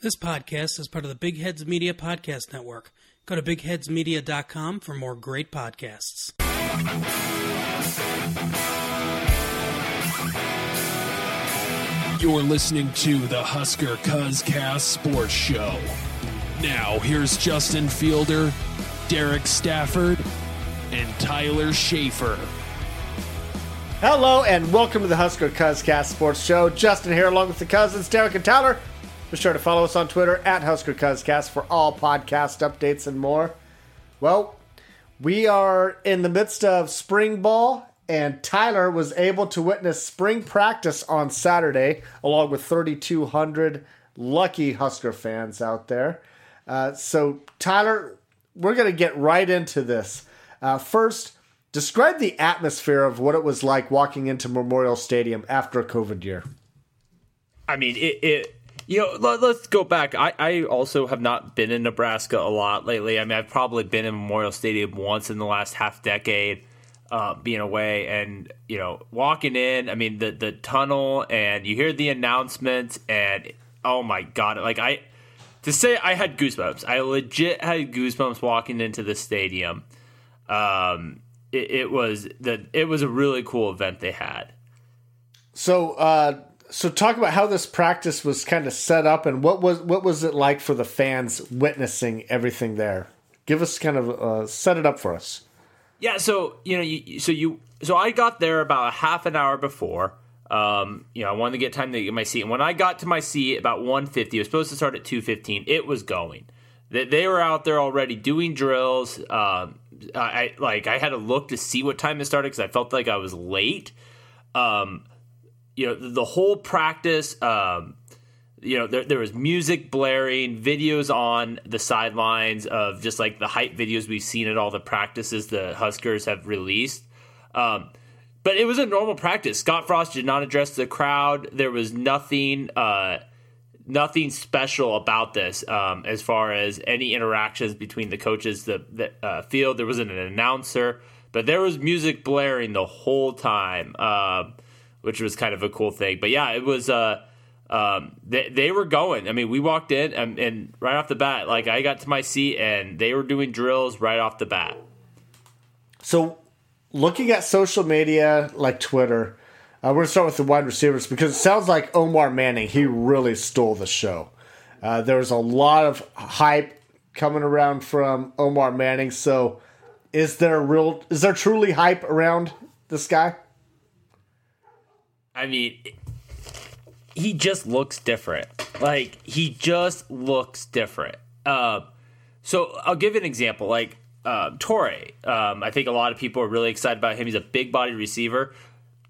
This podcast is part of the Big Heads Media Podcast Network. Go to bigheadsmedia.com for more great podcasts. You're listening to the Husker Cuzcast Sports Show. Now, here's Justin Fielder, Derek Stafford, and Tyler Schaefer. Hello and welcome to the Husker Cuzcast Sports Show. Justin here along with the cousins, Derek and Tyler. Be sure to follow us on Twitter at Husker Cuzcast for all podcast updates and more. Well, we are in the midst of spring ball, and Tyler was able to witness spring practice on Saturday, along with 3,200 lucky Husker fans out there. Uh, so, Tyler, we're going to get right into this. Uh, first, describe the atmosphere of what it was like walking into Memorial Stadium after a COVID year. I mean, it, it you know, let, us go back. I, I also have not been in Nebraska a lot lately. I mean, I've probably been in Memorial Stadium once in the last half decade, uh, being away, and you know, walking in. I mean, the the tunnel, and you hear the announcements, and oh my god, like I to say I had goosebumps. I legit had goosebumps walking into the stadium. Um, it, it was the it was a really cool event they had. So, uh, so talk about how this practice was kind of set up and what was what was it like for the fans witnessing everything there? Give us kind of uh, set it up for us. Yeah so you know you, so you so i got there about a half an hour before. Um, you know i wanted to get time to get my seat. And when i got to my seat about 150 it was supposed to start at 215 it was going. They, they were out there already doing drills. Um, I, like i had to look to see what time it started because i felt like i was late. Um, you know the whole practice um, you know there, there was music blaring videos on the sidelines of just like the hype videos we've seen at all the practices the huskers have released. Um, but it was a normal practice. Scott frost did not address the crowd. There was nothing uh, nothing special about this um, as far as any interactions between the coaches the, the uh, field. There wasn't an announcer but there was music blaring the whole time. Um, which was kind of a cool thing. But yeah, it was. Uh, um, they, they were going. I mean, we walked in and, and, right off the bat, like I got to my seat and they were doing drills right off the bat. So, looking at social media like Twitter, uh, we're gonna start with the wide receivers because it sounds like Omar Manning he really stole the show. Uh, there was a lot of hype coming around from Omar Manning. So, is there real? Is there truly hype around this guy? I mean, he just looks different. Like he just looks different. Uh, so I'll give an example. Like uh, Toure, um, I think a lot of people are really excited about him. He's a big body receiver.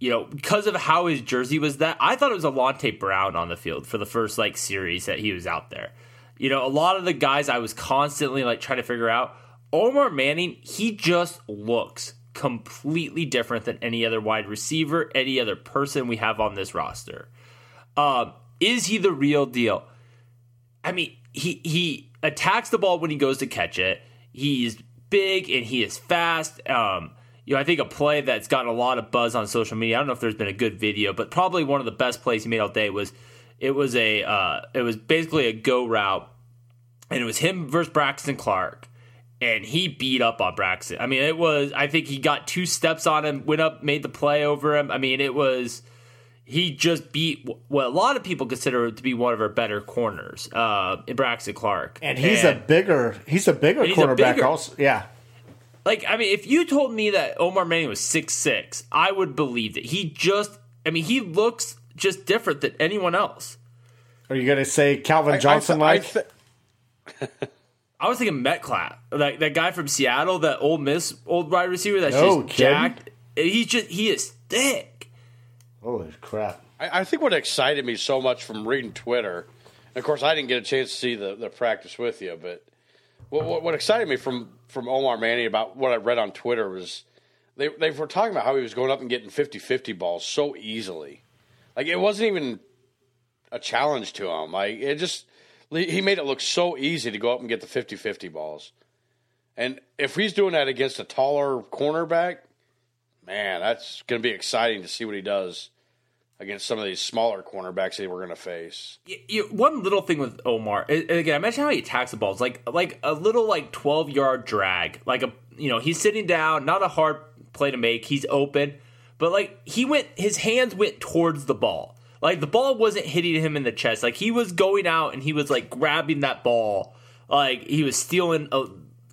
You know, because of how his jersey was that, I thought it was Alante Brown on the field for the first like series that he was out there. You know, a lot of the guys I was constantly like trying to figure out. Omar Manning, he just looks completely different than any other wide receiver, any other person we have on this roster. Um, is he the real deal? I mean, he he attacks the ball when he goes to catch it. He's big and he is fast. Um, you know, I think a play that's gotten a lot of buzz on social media. I don't know if there's been a good video, but probably one of the best plays he made all day was it was a uh, it was basically a go route, and it was him versus Braxton Clark and he beat up on Braxton. I mean, it was. I think he got two steps on him, went up, made the play over him. I mean, it was. He just beat what a lot of people consider to be one of our better corners, uh, Braxton Clark. And he's and, a bigger, he's a bigger he's cornerback. A bigger, also, yeah. Like, I mean, if you told me that Omar Manning was six six, I would believe that. He just, I mean, he looks just different than anyone else. Are you going to say Calvin Johnson like? I was thinking Metcalf, like that guy from Seattle, that Ole Miss old wide receiver that's no, just kidding? jacked. He's just he is thick. Holy crap! I, I, think what excited me so much from reading Twitter, and of course I didn't get a chance to see the, the practice with you, but what, what, what excited me from from Omar Manny about what I read on Twitter was they they were talking about how he was going up and getting 50-50 balls so easily, like it wasn't even a challenge to him. Like it just he made it look so easy to go up and get the 50 50 balls. And if he's doing that against a taller cornerback, man, that's going to be exciting to see what he does against some of these smaller cornerbacks that we're going to face. You, you, one little thing with Omar, again, I mentioned how he attacks the balls, like like a little like twelve yard drag, like a you know he's sitting down, not a hard play to make, he's open, but like he went, his hands went towards the ball, like the ball wasn't hitting him in the chest, like he was going out and he was like grabbing that ball, like he was stealing a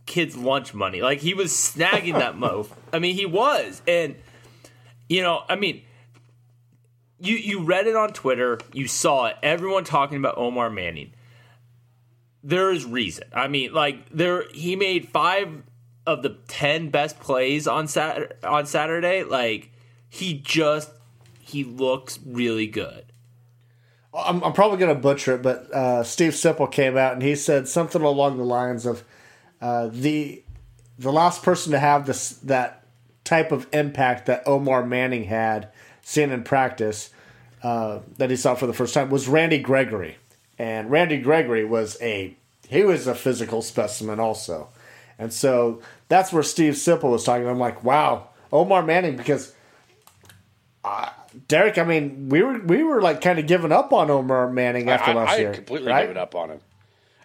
kid's lunch money, like he was snagging that move. I mean, he was, and you know, I mean you you read it on Twitter, you saw it, everyone talking about Omar Manning. There is reason. I mean, like there he made 5 of the 10 best plays on Sat on Saturday. Like he just he looks really good. I'm, I'm probably going to butcher it, but uh, Steve Sipple came out and he said something along the lines of uh, the the last person to have this that type of impact that Omar Manning had seen in practice uh, that he saw for the first time was Randy Gregory, and Randy Gregory was a he was a physical specimen also, and so that's where Steve Sipple was talking. I'm like, wow, Omar Manning, because uh, Derek, I mean, we were we were like kind of giving up on Omar Manning after I, last I year. completely right? given up on him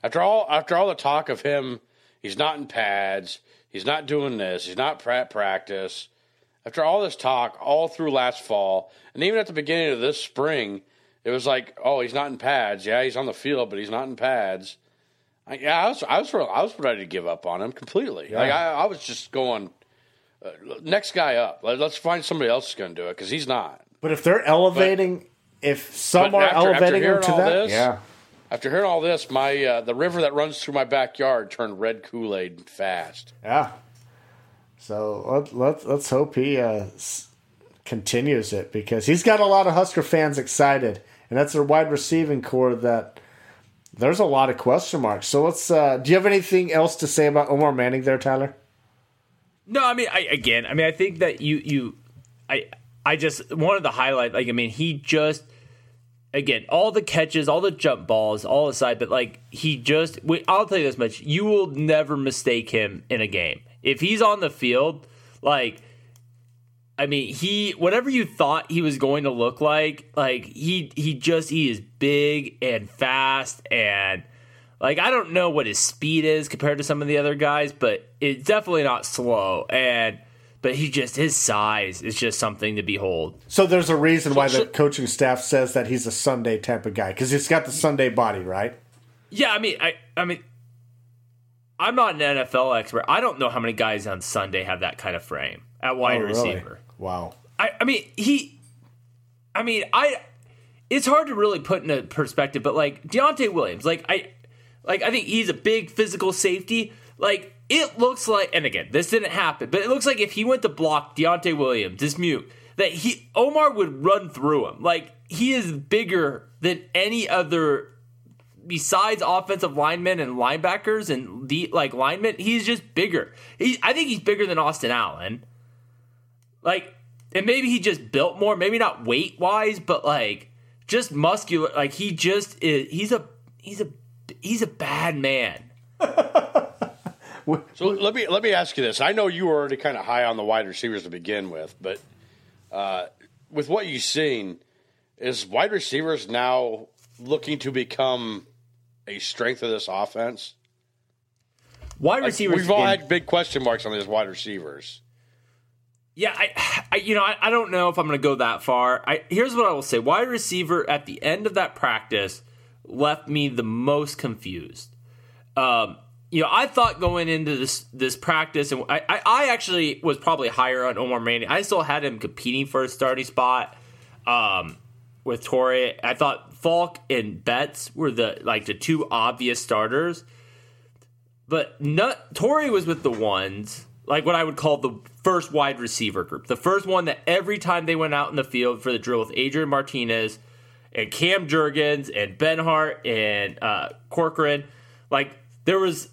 after all. After all the talk of him, he's not in pads. He's not doing this. He's not at practice. After all this talk, all through last fall, and even at the beginning of this spring, it was like, oh, he's not in pads. Yeah, he's on the field, but he's not in pads. I, yeah, I was, I was, I was ready to give up on him completely. Like I, I was just going, uh, next guy up. Let, us find somebody else who's going to do it because he's not. But if they're elevating, if some are after- after elevating him hearing to that, this, yeah. After hearing all this, my uh, the river that runs through my backyard turned red Kool Aid fast. Yeah. So let, let, let's hope he uh, s- continues it because he's got a lot of Husker fans excited, and that's a wide receiving core that there's a lot of question marks. So let's. Uh, do you have anything else to say about Omar Manning there, Tyler? No, I mean, I, again, I mean, I think that you you, I I just wanted to highlight, like, I mean, he just again all the catches, all the jump balls, all aside, but like he just, I'll tell you this much: you will never mistake him in a game if he's on the field. Like, I mean, he whatever you thought he was going to look like, like he he just he is big and fast and. Like I don't know what his speed is compared to some of the other guys, but it's definitely not slow. And but he just his size is just something to behold. So there's a reason why the so- coaching staff says that he's a Sunday type of guy because he's got the Sunday body, right? Yeah, I mean, I I mean, I'm not an NFL expert. I don't know how many guys on Sunday have that kind of frame at wide Oh, really? receiver. Wow. I, I mean, he, I mean, I, it's hard to really put into perspective, but like Deontai Williams, like I, like I think he's a big physical safety. Like it looks like, and again, this didn't happen, but it looks like if he went to block Deontai Williams, this mute, that he Omar would run through him. Like he is bigger than any other besides offensive linemen and linebackers and the like linemen. He's just bigger. He, I think he's bigger than Austin Allen. Like, and maybe he just built more. Maybe not weight wise, but like just muscular. Like he just is. He's a he's a he's a bad man. So let me let me ask you this. I know you were already kind of high on the wide receivers to begin with, but uh, with what you've seen, is wide receivers now looking to become a strength of this offense? Wide Like, receivers. we've all had big question marks on these wide receivers. Yeah, I, I you know, I, I don't know if I'm going to go that far. I here's what I will say: wide receiver at the end of that practice left me the most confused. Um, you know, I thought going into this this practice, and I, I, actually was probably higher on Omar Manning. I still had him competing for a starting spot um, with Torrey. I thought Falck and Betts were the like the two obvious starters, but not, Torrey was with the ones like what I would call the first wide receiver group, the first one that every time they went out in the field for the drill with Adrian Martinez and Cam Jurgens and Benhart and uh, Corcoran, like there was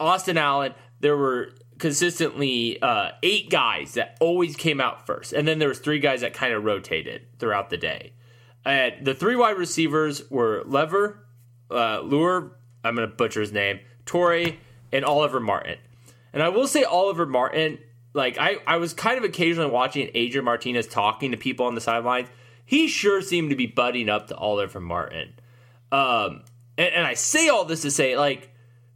Austin Allen, there were consistently uh, eight guys that always came out first, and then there was three guys that kind of rotated throughout the day. And the three wide receivers were Lever, uh, Lure, I'm going to butcher his name, Torrey, and Oliver Martin. And I will say Oliver Martin, like I, I was kind of occasionally watching Adrian Martinez talking to people on the sidelines. he sure seemed to be butting up to Oliver Martin. Um, and, and I say all this to say, like,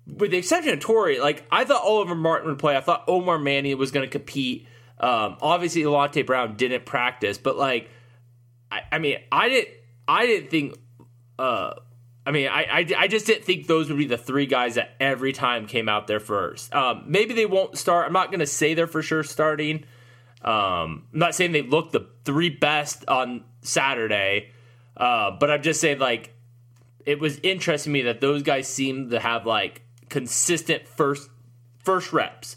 with the exception of Tori, like I thought Oliver Martin would play. I thought Omar Manny was going to compete. Um, obviously, Alante Brown didn't practice, but like, I, I mean, I didn't, I didn't think. Uh, I mean, I, I, I just didn't think those would be the three guys that every time came out there first. Um, maybe they won't start. I'm not going to say they're for sure starting. Um, I'm not saying they look the three best on Saturday, uh, but I'm just saying like it was interesting to me that those guys seemed to have like consistent first first reps.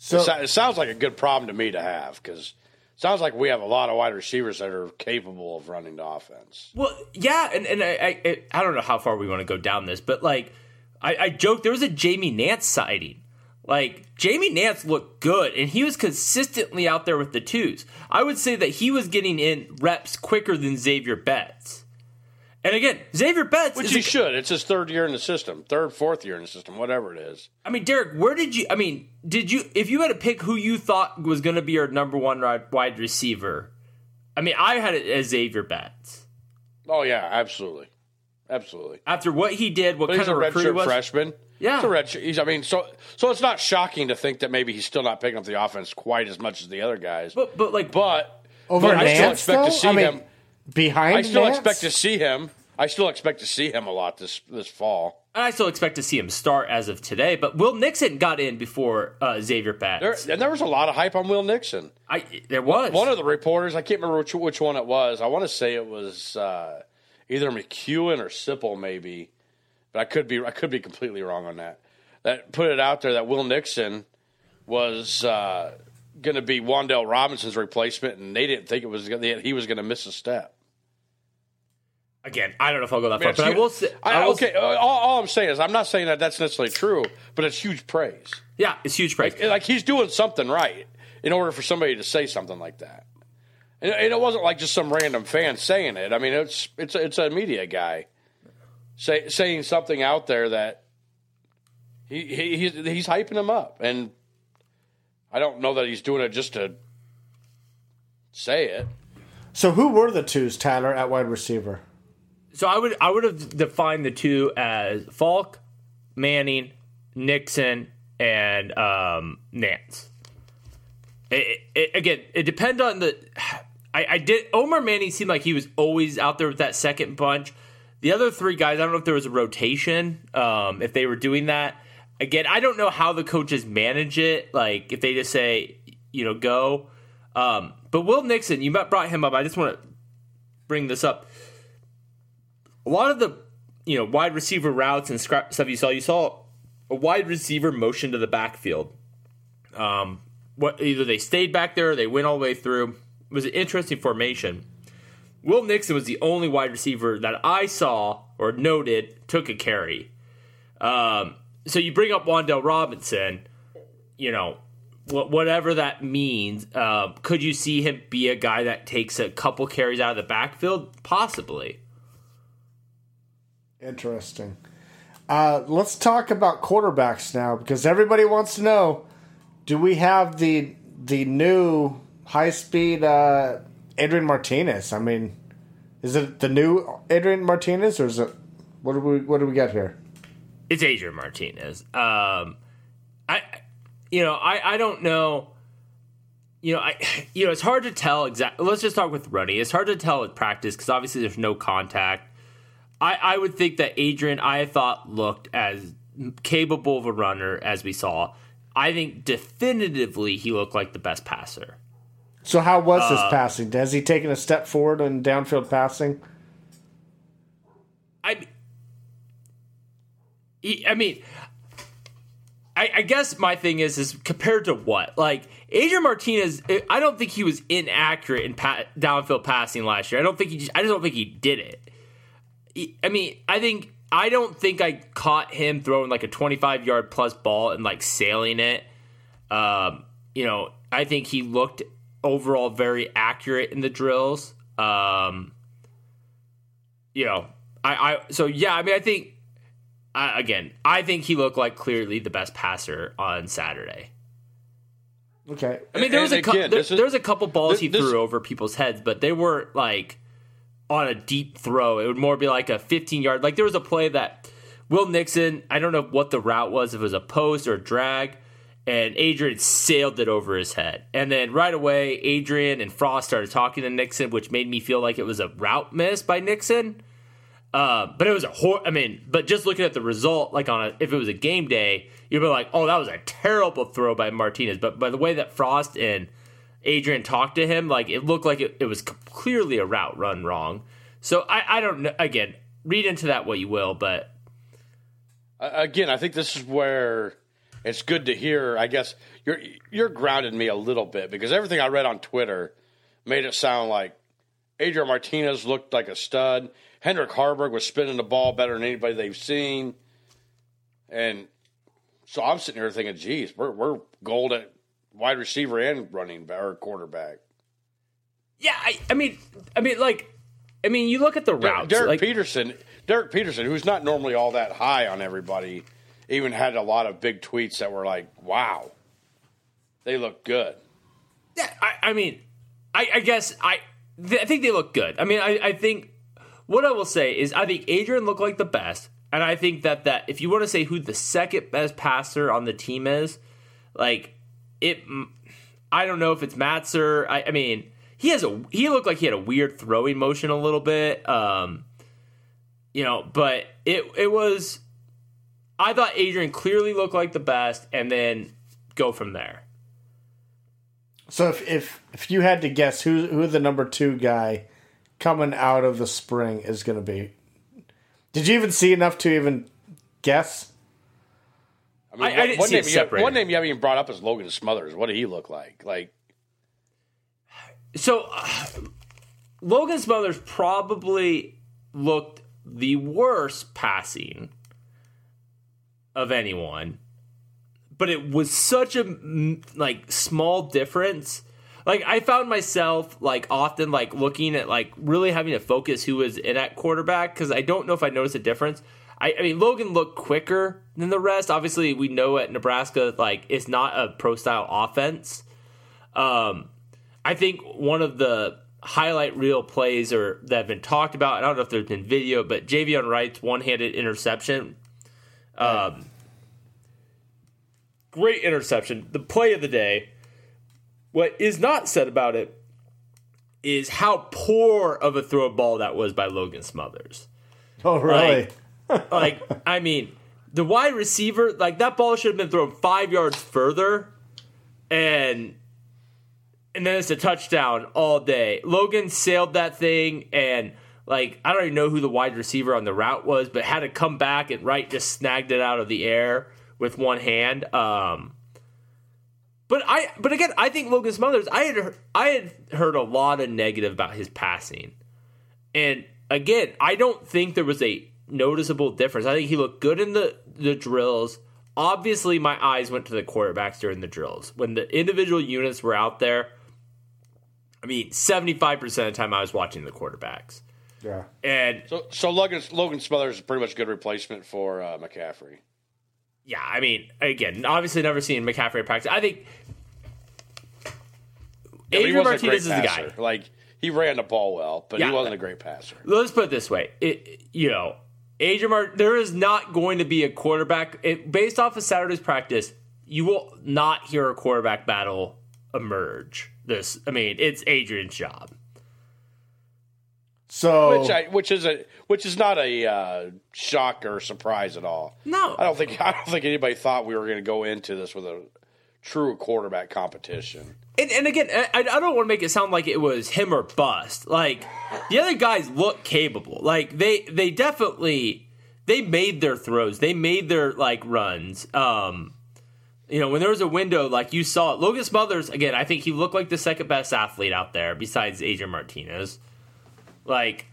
So it, so- it sounds like a good problem to me to have because it sounds like we have a lot of wide receivers that are capable of running the offense. Well, yeah, and, and I, I I don't know how far we want to go down this, but like I, I joked there was a Jamie Nance sighting. Like Jamie Nance looked good, and he was consistently out there with the twos. I would say that he was getting in reps quicker than Zavier Betts. And again, Zavier Betts Which is he a- should. It's his third year in the system, third, fourth year in the system, whatever it is. I mean, Derek, where did you? I mean, did you? If you had to pick who you thought was going to be your number one wide receiver, I mean, I had it as Zavier Betts. Oh yeah, absolutely, absolutely. After what he did, what But kind he's a of recruit he redshirt was, freshman. Yeah. he's a red. He's. I mean, so so it's not shocking to think that maybe he's still not picking up the offense quite as much as the other guys. but but like, But over but I still expect though? to see I mean, him. behind I still Nance? expect to see him. I still expect to see him a lot this this fall. And I still expect to see him start as of today. But Will Nixon got in before uh, Zavier Betts. and there was a lot of hype on Will Nixon. I there was One of the reporters, I can't remember which, which one it was. I want to say it was uh, either McKewon or Sipple, maybe, but I could be I could be completely wrong on that. That put it out there that Will Nixon was uh, going to be Wan'Dale Robinson's replacement, and they didn't think it was gonna, he was going to miss a step. Again. I don't know if I'll go that far, It's but I will say, I- I will okay, uh, all, all I'm saying is I'm not saying that that's necessarily true, but it's huge praise. yeah, it's huge praise. like he's doing something right in order for somebody to say something like that. And, and it wasn't like just some random fan saying it. I mean, it's it's a, it's a media guy say, saying something out there that he, he he's, he's hyping him up, and I don't know that he's doing it just to say it. So who were the twos, Tyler, at wide receiver? So I would I would have defined the two as Falck, Manning, Nixon, and um, Nance. It, it, again, it depends on the. I, I did. Omar Manning seemed like he was always out there with that second bunch. The other three guys, I don't know if there was a rotation, um, if they were doing that. Again, I don't know how the coaches manage it. Like if they just say, you know, go. Um, but Will Nixon, you brought him up. I just want to bring this up a lot of the you know wide receiver routes and stuff you saw you saw a wide receiver motion to the backfield. Um what either they stayed back there or they went all the way through. It was an interesting formation. Will nixon was the only wide receiver that i saw or noted took a carry. Um so you bring up Wan'Dale Robinson you know whatever that means uh, could you see him be a guy that takes a couple carries out of the backfield? Possibly Interesting. Uh, let's talk about quarterbacks now because everybody wants to know: Do we have the the new high speed uh, Adrian Martinez? I mean, is it the new Adrian Martinez or is it what do we what do we got here? it's Adrian Martinez. Um, I, you know, I, I don't know. You know, I, you know, it's hard to tell exactly. Let's just talk with running. It's hard to tell with practice because obviously there's no contact. I, I would think that Adrian, I thought looked as capable of a runner as we saw. I think definitively he looked like the best passer. So how was Uh, his passing? Has he taken a step forward in downfield passing? I, I mean, I, I guess my thing is is compared to what like Adrian Martinez. I don't think he was inaccurate in pa- downfield passing last year. I don't think he. Just, I just don't think he did it. He- I mean, I think I don't think I caught him throwing like a twenty-five yard plus ball and like sailing it. Um, you know, I think he looked overall very accurate in the drills. Um, you know, I, I so yeah, I mean, I think I, again, I think he looked like clearly the best passer on Saturday. Okay. I mean, there was And a cou- again, there, this is- there was a couple balls this- he this- threw over people's heads, but they weren't like on a deep throw. It would more be like a 15 yard. Like there was a play that Will Nixon. I don't know what the route was. If it was a post or a drag, and Adrian sailed it over his head. And then right away, Adrian and Frost started talking to Nixon, which made me feel like it was a route miss by Nixon. Uh, but it was a hor- I mean, but just looking at the result, like on a if it was a game day, you'd be like, oh, that was a terrible throw by Martinez. But by the way that Frost and Adrian talked to him, like it looked like it, it was clearly a route run wrong. So I, I don't know. Again, read into that what you will, but again, I think this is where it's good to hear. I guess you're you're grounded me a little bit because everything I read on Twitter made it sound like Adrian Martinez looked like a stud. Heinrich Haarberg was spinning the ball better than anybody they've seen, and so I'm sitting here thinking, "Geez, we're we're gold at wide receiver and running back or quarterback." yeah, I, I mean, I mean, like, I mean, you look at the routes, Derek like, Peterson, Derek Peterson, who's not normally all that high on everybody, even had a lot of big tweets that were like, "Wow, they look good." Yeah, I, I mean, I, I guess I, th- I think they look good. I mean, I, I think what I will say is I think Adrian looked like the best, and I think that that if you want to say who the second best passer on the team is, like it, I don't know if it's Matzer. I, I mean, he has a he looked like he had a weird throwing motion a little bit, um, you know, but it it was. I thought Adrian clearly looked like the best, and then go from there. So if if if you had to guess who who the number two guy coming out of the spring is going to be, did you even see enough to even guess? I mean, I- I one, didn't one see it name you, one name you haven't even brought up is Logan Smothers. What did he look like? Like, So uh, Logan Smothers probably looked the worst passing of anyone, but it was such a like small difference. Like I found myself like often like looking at like really having to focus who was in at quarterback because I don't know if I noticed a difference. I, I mean Logan looked quicker than the rest. Obviously, we know at Nebraska like it's not a pro style offense. Um, I think one of the highlight reel plays or that have been talked about. I don't know if there's been video, but Javin Wright's one-handed interception. Um, great interception. The play of the day. What is not said about it is how poor of a throw ball that was by Logan Smothers Oh, really? like I mean, the wide receiver, like that ball should have been thrown five yards further, and and then it's a touchdown all day. Logan sailed that thing, and like I don't even know who the wide receiver on the route was, but had to come back and Wright just snagged it out of the air with one hand. Um, but I, but again, I think Logan Smothers. I had I had heard a lot of negative about his passing. And again, I don't think there was a noticeable difference. I think he looked good in the, the drills. Obviously, my eyes went to the quarterbacks during the drills. When the individual units were out there, I mean, 75% of the time I was watching the quarterbacks. yeah. And so so Logan Logan Smothers is pretty much a good replacement for uh, McCaffrey. yeah, I mean, again, obviously never seen McCaffrey practice. I think Yeah, Adrian Martinez is great the guy. Like he ran the ball well, but Yeah. he wasn't a great passer. let's put it this way: it, you know, Adrian Martin, there is not going to be a quarterback it, based off of Saturday's practice. You will not hear a quarterback battle emerge. This, I mean, it's Adrian's job. So Which I, which is a which is not a uh, shock or surprise at all. No. I don't think I don't think anybody thought we were going to go into this with a true quarterback competition. And, and again, I, I don't want to make it sound like it was him or bust. Like the other guys look capable. Like they they definitely they made their throws. They made their like runs. Um, you know, when there was a window, like you saw it. Logan Smothers again. I think he looked like the second best athlete out there besides Adrian Martinez. Like,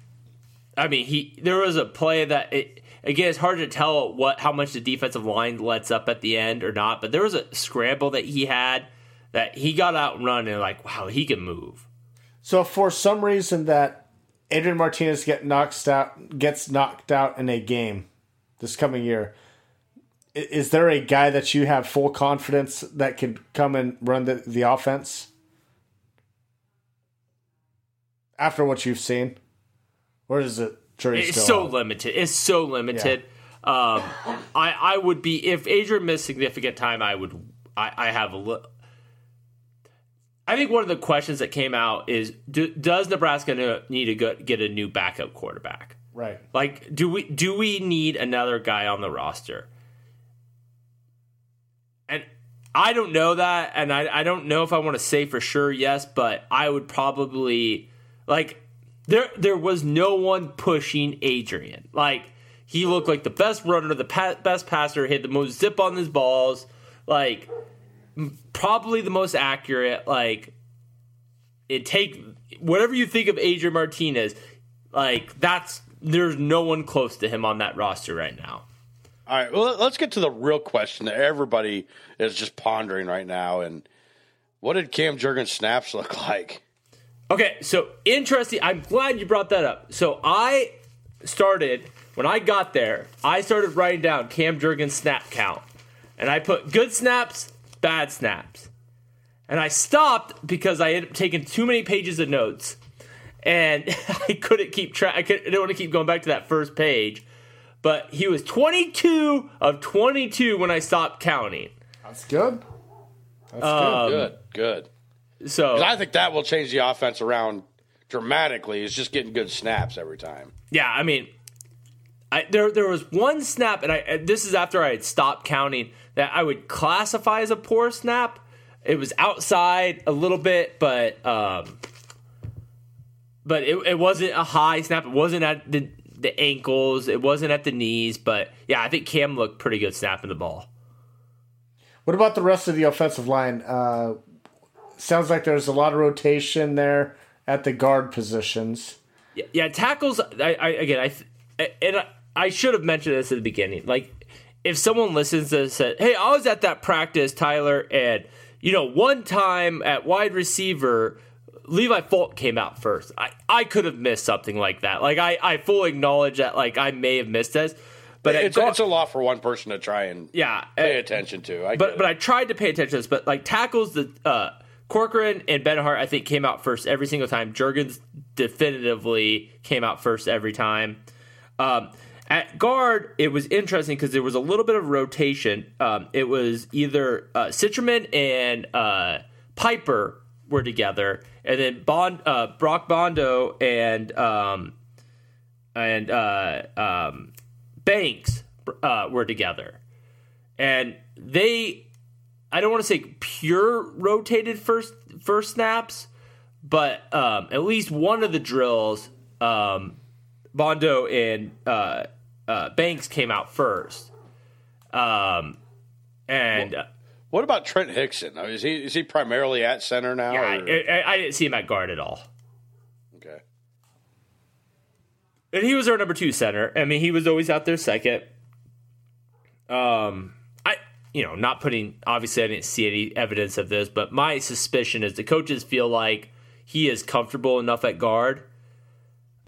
I mean, he there was a play that it, again it's hard to tell what how much the defensive line lets up at the end or not, but there was a scramble that he had that he got out and run and like wow he can move. so for some reason that Adrian Martinez get knocked out gets knocked out in a game this coming year, is there a guy that you have full confidence that could come and run the, the offense after what you've seen? Or is it jury It's so limited. It's so limited. Um, I I would be if Adrian missed significant time. I would. I, I have a little. I think one of the questions that came out is: do, Does Nebraska need to go, get a new backup quarterback? right? Like, do we do we need another guy on the roster? And I don't know that, and I, I don't know if I want to say for sure yes, but I would probably like there there was no one pushing Adrian. Like he looked like the best runner, the pa- best passer, hit the most zip on his balls, like probably the most accurate. Like it take whatever you think of Adrian Martinez, like that's there's no one close to him on that roster right now. All right, well, let's get to the real question that everybody is just pondering right now. And what did Cam Jurgens snaps look like? Okay, so interesting. I'm glad you brought that up. So I started when I got there. I started writing down Cam Jurgens snap count, and I put good snaps, bad snaps, and I stopped because I had taken too many pages of notes, and I couldn't keep track. I, could, I didn't want to keep going back to that first page, but he was 22 of 22 when I stopped counting. That's good. That's Um, good. Good, good. So 'Cause I think that will change the offense around dramatically. It's just getting good snaps every time. Yeah, I mean, I, there there was one snap, and I and this is after I had stopped counting that I would classify as a poor snap. It was outside a little bit, but um, but it, it wasn't a high snap. It wasn't at the the ankles. It wasn't at the knees. But yeah, I think Cam looked pretty good snapping the ball. What about the rest of the offensive line? Uh, sounds like there's a lot of rotation there at the guard positions. Yeah, yeah tackles. I, I again, I and I, I should have mentioned this at the beginning. Like, if someone listens and said, "Hey, I was at that practice, Tyler, and you know, one time at wide receiver." Levi Falck came out first. I, I could have missed something like that. Like I, I fully acknowledge that like I may have missed this. But It's, guard- it's a lot for one person to try and yeah, pay uh, attention to. I but but it. I tried to pay attention to this. But like tackles, the uh, Corcoran and Benhart, I think came out first every single time. Jurgens definitively came out first every time. Um, at guard, it was interesting because there was a little bit of rotation. Um, it was either uh, and uh, Piper were together, and then Bond, uh, Broc Bando and um, and uh, um, Banks uh, were together and they I don't want to say pure rotated first first snaps, but um, at least one of the drills, um, Bando and uh, uh, Banks came out first, um, and uh, what about Trent Hixson? Is he is he primarily at center now? yeah, I, I, I didn't see him at guard at all. okay. And he was our number two center. I mean, he was always out there second. Um, I, you know, not putting obviously I didn't see any evidence of this, but my suspicion is the coaches feel like he is comfortable enough at guard.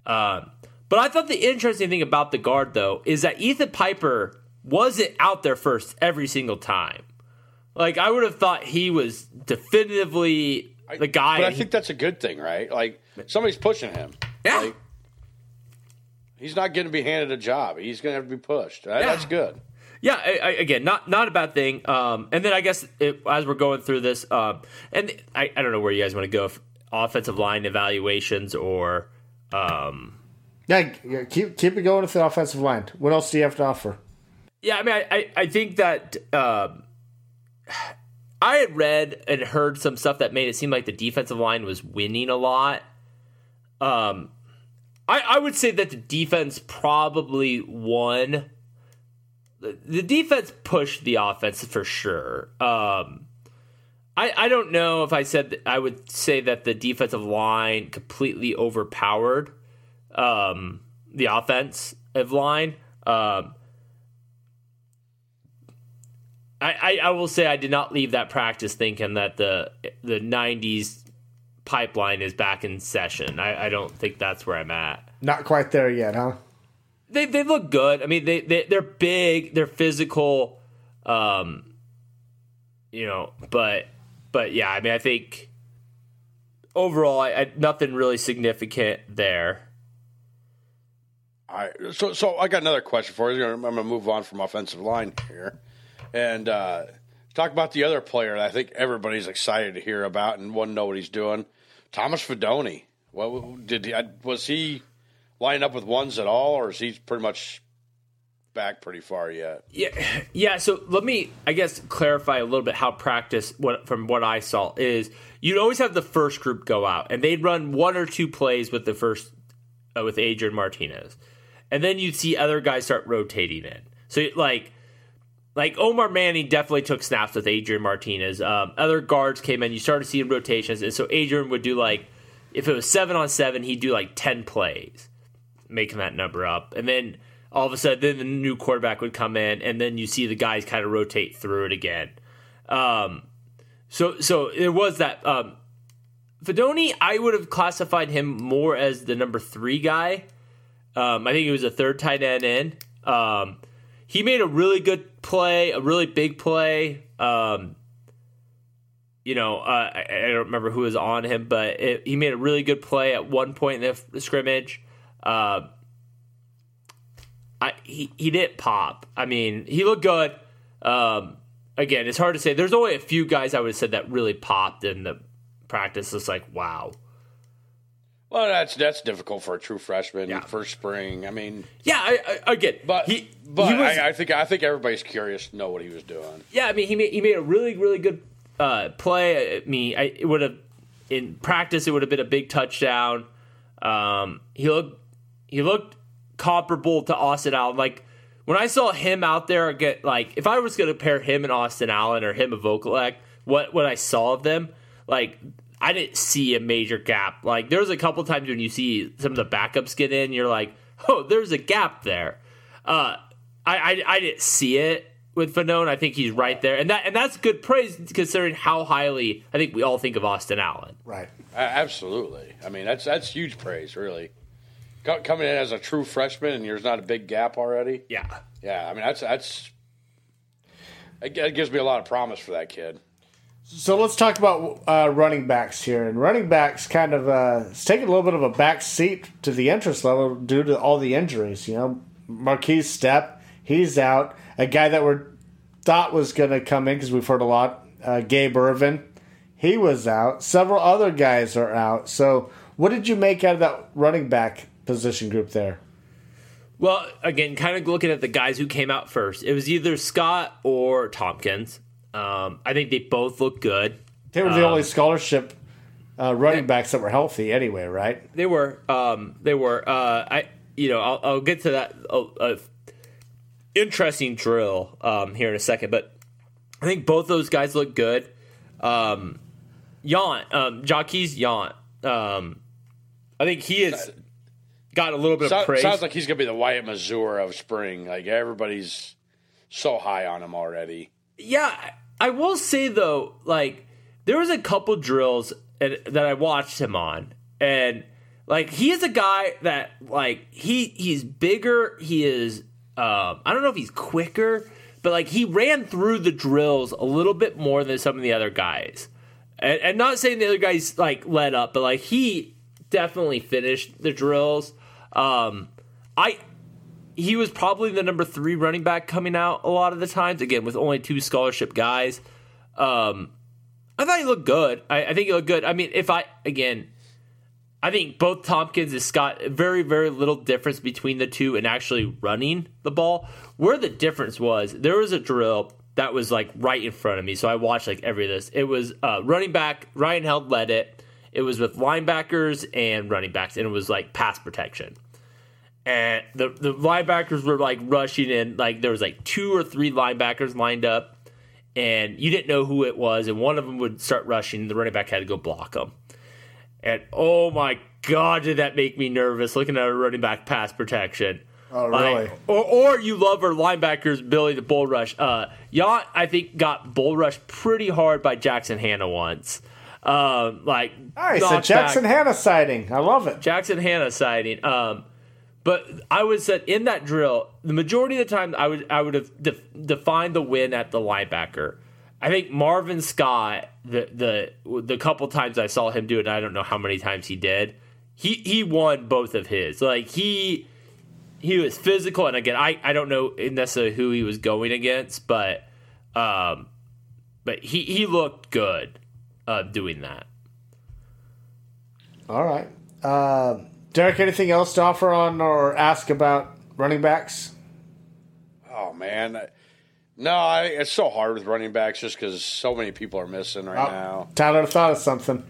Um, but I thought the interesting thing about the guard though is that Ethan Piper wasn't out there first every single time. Like I would have thought he was definitively the guy. But I think that's a good thing, right? Like somebody's pushing him. Yeah. Like, he's not going to be handed a job. He's going to have to be pushed. That- That's good. Yeah, I, I, again, not not a bad thing. Um, and then I guess it, as we're going through this, um, and I, I don't know where you guys want to go, if offensive line evaluations or um, Yeah, yeah, keep keep it going with the offensive line. What else do you have to offer? yeah, I mean, I, I, I think that um, I had read and heard some stuff that made it seem like the defensive line was winning a lot. Um, I, I would say that the defense probably won. The, the defense pushed the offense for sure. Um, I, I don't know if I said I would say that the defensive line completely overpowered um, the offensive line. Um, I, I, I will say I did not leave that practice thinking that the the '90s pipeline is back in session. I, I don't think that's where I'm at. Not quite there yet, huh? They they look good. I mean they they they're big. They're physical. Um, you know, but but yeah, I mean, I think overall, I, I, nothing really significant there. Right. So, so I got another question for you. I'm going to move on from offensive line here, and uh, talk about the other player that I think everybody's excited to hear about and want to know what he's doing. Thomas Fidone. Well, did he, was he lining up with ones at all, or is he pretty much back pretty far yet? Yeah, yeah. So let me, I guess, clarify a little bit how practice what from what I saw is you'd always have the first group go out and they'd run one or two plays with the first uh, with Adrian Martinez, and then you'd see other guys start rotating in. So like. Like Omar Manning definitely took snaps with Adrian Martinez. Um, other guards came in. You started seeing rotations, and so Adrian would do like, if it was seven on seven, he'd do like ten plays, making that number up. And then all of a sudden, then the new quarterback would come in, and then you see the guys kind of rotate through it again. Um, so, so it was that. Um, Fidone, I would have classified him more as the number three guy. Um, I think he was a third tight end in. Um, he made a really good play, a really big play. Um, you know, uh, I, I, don't remember who was on him, but it, he made a really good play at one point in the scrimmage. Uh, I, he he didn't pop. I mean, he looked good. Um, again, it's hard to say. There's only a few guys I would have said that really popped in the practice. It's like wow. Well, that's that's difficult for a true freshman Yeah. first spring. I mean, Yeah, I, I, again, but he, but he was, I, I think I think everybody's curious to know what he was doing. yeah, I mean, he made he made a really really good uh, play. I mean, I, it would have in practice it would have been a big touchdown. Um, he looked he looked comparable to Austin Allen. Like when I saw him out there, get like if I was going to pair him and Austin Allen or him and Vokolek, what what I saw of them, like I didn't see a major gap. Like there was a couple times when you see some of the backups get in, you're like, oh, there's a gap there. Uh, I, I I didn't see it with Fidone. I think he's right there, and that and that's good praise considering how highly I think we all think of Austin Allen. Right. A- absolutely. I mean, that's that's huge praise, really. Co- coming in as a true freshman and there's not a big gap already. Yeah. Yeah, I mean that's that's it gives me a lot of promise for that kid. So let's talk about uh, running backs here. And running backs kind of uh, taking a little bit of a back seat to the interest level due to all the injuries. You know, Markese Stepp, he's out. A guy that we thought was going to come in because we've heard a lot, uh, Gabe Ervin, he was out. Several other guys are out. So what did you make out of that running back position group there? Well, again, kind of looking at the guys who came out first, it was either Scott or Thompkins. Um, I think they both look good. They were the only scholarship uh, running backs that were healthy anyway, right? They were. Um, they were. Uh, I. You know, I'll, I'll get to that. Uh, uh, interesting drill um, here in a second, but I think both those guys look good. Um, Yant, um, Jaquez Yant. Um, I think he has got a little bit So, of praise. sounds like he's gonna be the Wyatt Mazour of spring. Like everybody's so high on him already. Yeah, I will say though, like there was a couple drills and, that I watched him on, and like he is a guy that like he he's bigger. He is um, I don't know if he's quicker, but like he ran through the drills a little bit more than some of the other guys. And, and not saying the other guys like let up, but like he definitely finished the drills. Um, I he was probably the number three running back coming out a lot of the times. Again, with only two scholarship guys. Um, I thought he looked good. I, I think he looked good. I mean, if I again, I think both Thompkins and Scott very very little difference between the two and actually running the ball. Where the difference was, there was a drill that was like right in front of me, so I watched like every of this. It was uh, running back Ryan Held led it. It was with linebackers and running backs, and it was like pass protection and the the linebackers were like rushing in like there was like two or three linebackers lined up and you didn't know who it was and one of them would start rushing and the running back had to go block them and oh my god did that make me nervous looking at a running back pass protection Oh, really? Like, or, or you love our linebackers Billy the bull rush uh yacht i think got bull rushed pretty hard by jackson hannah once um like All right, so Jackson back- Hannah sighting. I love it. Jackson Hannah sighting. Um, But I would say in that drill, the majority of the time, I would I would have def- defined the win at the linebacker. I think Marvin Scott, the the the couple times I saw him do it, I don't know how many times he did. He he won both of his. Like he he was physical, and again, I I don't know necessarily who he was going against, but um, but he he looked good uh, doing that. All right. Uh, Derek, anything else to offer on or ask about running backs? Oh man, no, I, it's so hard with running backs just because so many people are missing right Oh, now. Tyler thought of something.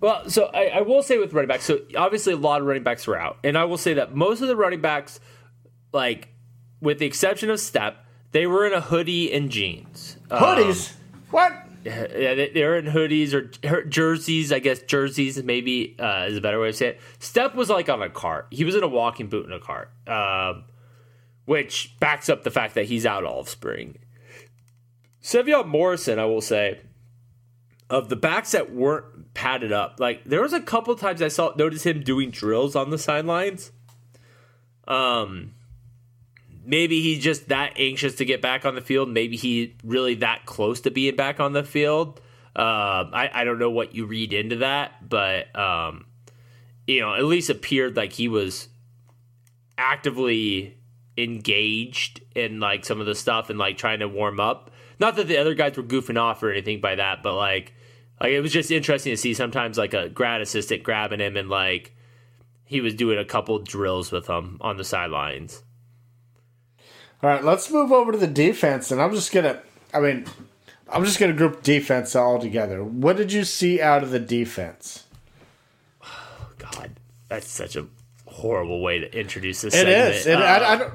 Well, so I, I will say with running backs, so obviously a lot of running backs were out, and I will say that most of the running backs, like with the exception of Stepp, they were in a hoodie and jeans. Um, Hoodies? what? They're in hoodies or jerseys. I guess jerseys maybe uh, is a better way to say it. Stepp was like on a cart. He was in a walking boot in a cart, um, which backs up the fact that he's out all of spring. Sevion Morrison, I will say, of the backs that weren't padded up, like there was a couple times I saw noticed him doing drills on the sidelines. Um, maybe he's just that anxious to get back on the field. Maybe he really that close to being back on the field. Um, I, I don't know what you read into that, but um, you know, at least appeared like he was actively engaged in like some of the stuff and like trying to warm up. Not that the other guys were goofing off or anything by that, but like like it was just interesting to see sometimes like a grad assistant grabbing him and like he was doing a couple drills with him on the sidelines. All right, let's move over to the defense, and I'm just gonna. I mean, I'm just gonna group defense all together. What did you see out of the defense? God, that's such a horrible way to introduce this. It segment. is. It, Uh, I, I don't.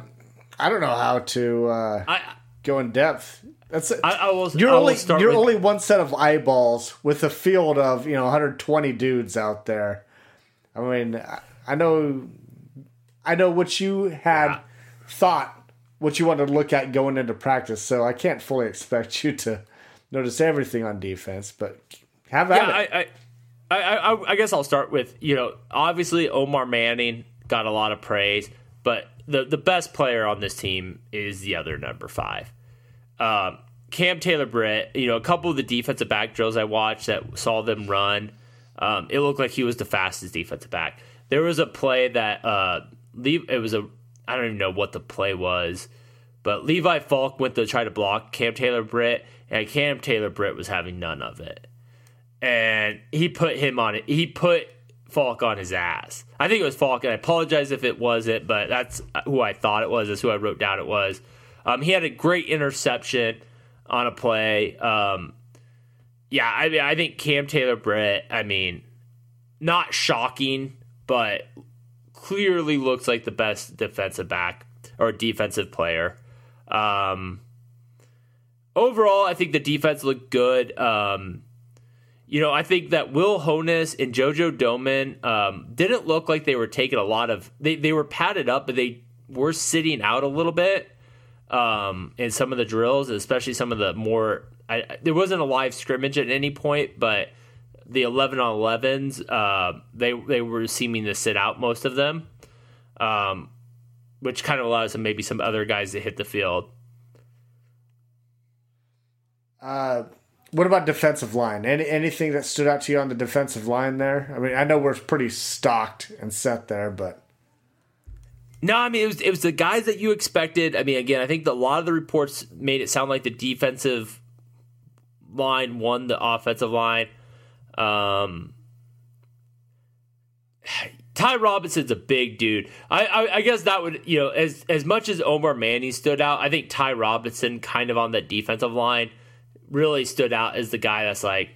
I don't know how to uh, I, go in depth. That's I, I will. you're I only you're with- only one set of eyeballs with a field of you know 120 dudes out there. I mean, I- I know, I know what you had Yeah. thought, what you want to look at going into practice. So I can't fully expect you to notice everything on defense, but have at Yeah, it. I, I, I, I, I guess I'll start with you know obviously Omar Manning got a lot of praise, but the the best player on this team is the other number five. Um, Cam Taylor Britt, you know, a couple of the defensive back drills I watched that saw them run, um, it looked like he was the fastest defensive back. There was a play that uh, it was a I don't even know what the play was, but Levi Falck went to try to block Cam Taylor Britt, and Cam Taylor Britt was having none of it, and he put him on it. He put Falck on his ass. I think it was Falck, and I apologize if it wasn't, but that's who I thought it was. That's who I wrote down it was. Um, he had a great interception on a play. Um, yeah, I mean, I think Cam Taylor Britt. I mean, not shocking, but clearly looks like the best defensive back or defensive player. Um, overall, I think the defense looked good. Um, you know, I think that Will Honas and JoJo Domann um, didn't look like they were taking a lot of. They they were padded up, but they were sitting out a little bit um, in some of the drills, especially some of the more. I, there wasn't a live scrimmage at any point, but the eleven on elevens, uh, they they were seeming to sit out most of them, um, which kind of allows some maybe some other guys to hit the field. Uh, what about defensive line? Any anything that stood out to you on the defensive line there? I mean, I know we're pretty stocked and set there, but No, I mean it was it was the guys that you expected. I mean, again, I think the, a lot of the reports made it sound like the defensive line won the offensive line. Um, Ty Robinson's a big dude. I, I I guess that would you know as as much as Omar Manning stood out, I think Ty Robinson kind of on that defensive line really stood out as the guy that's like,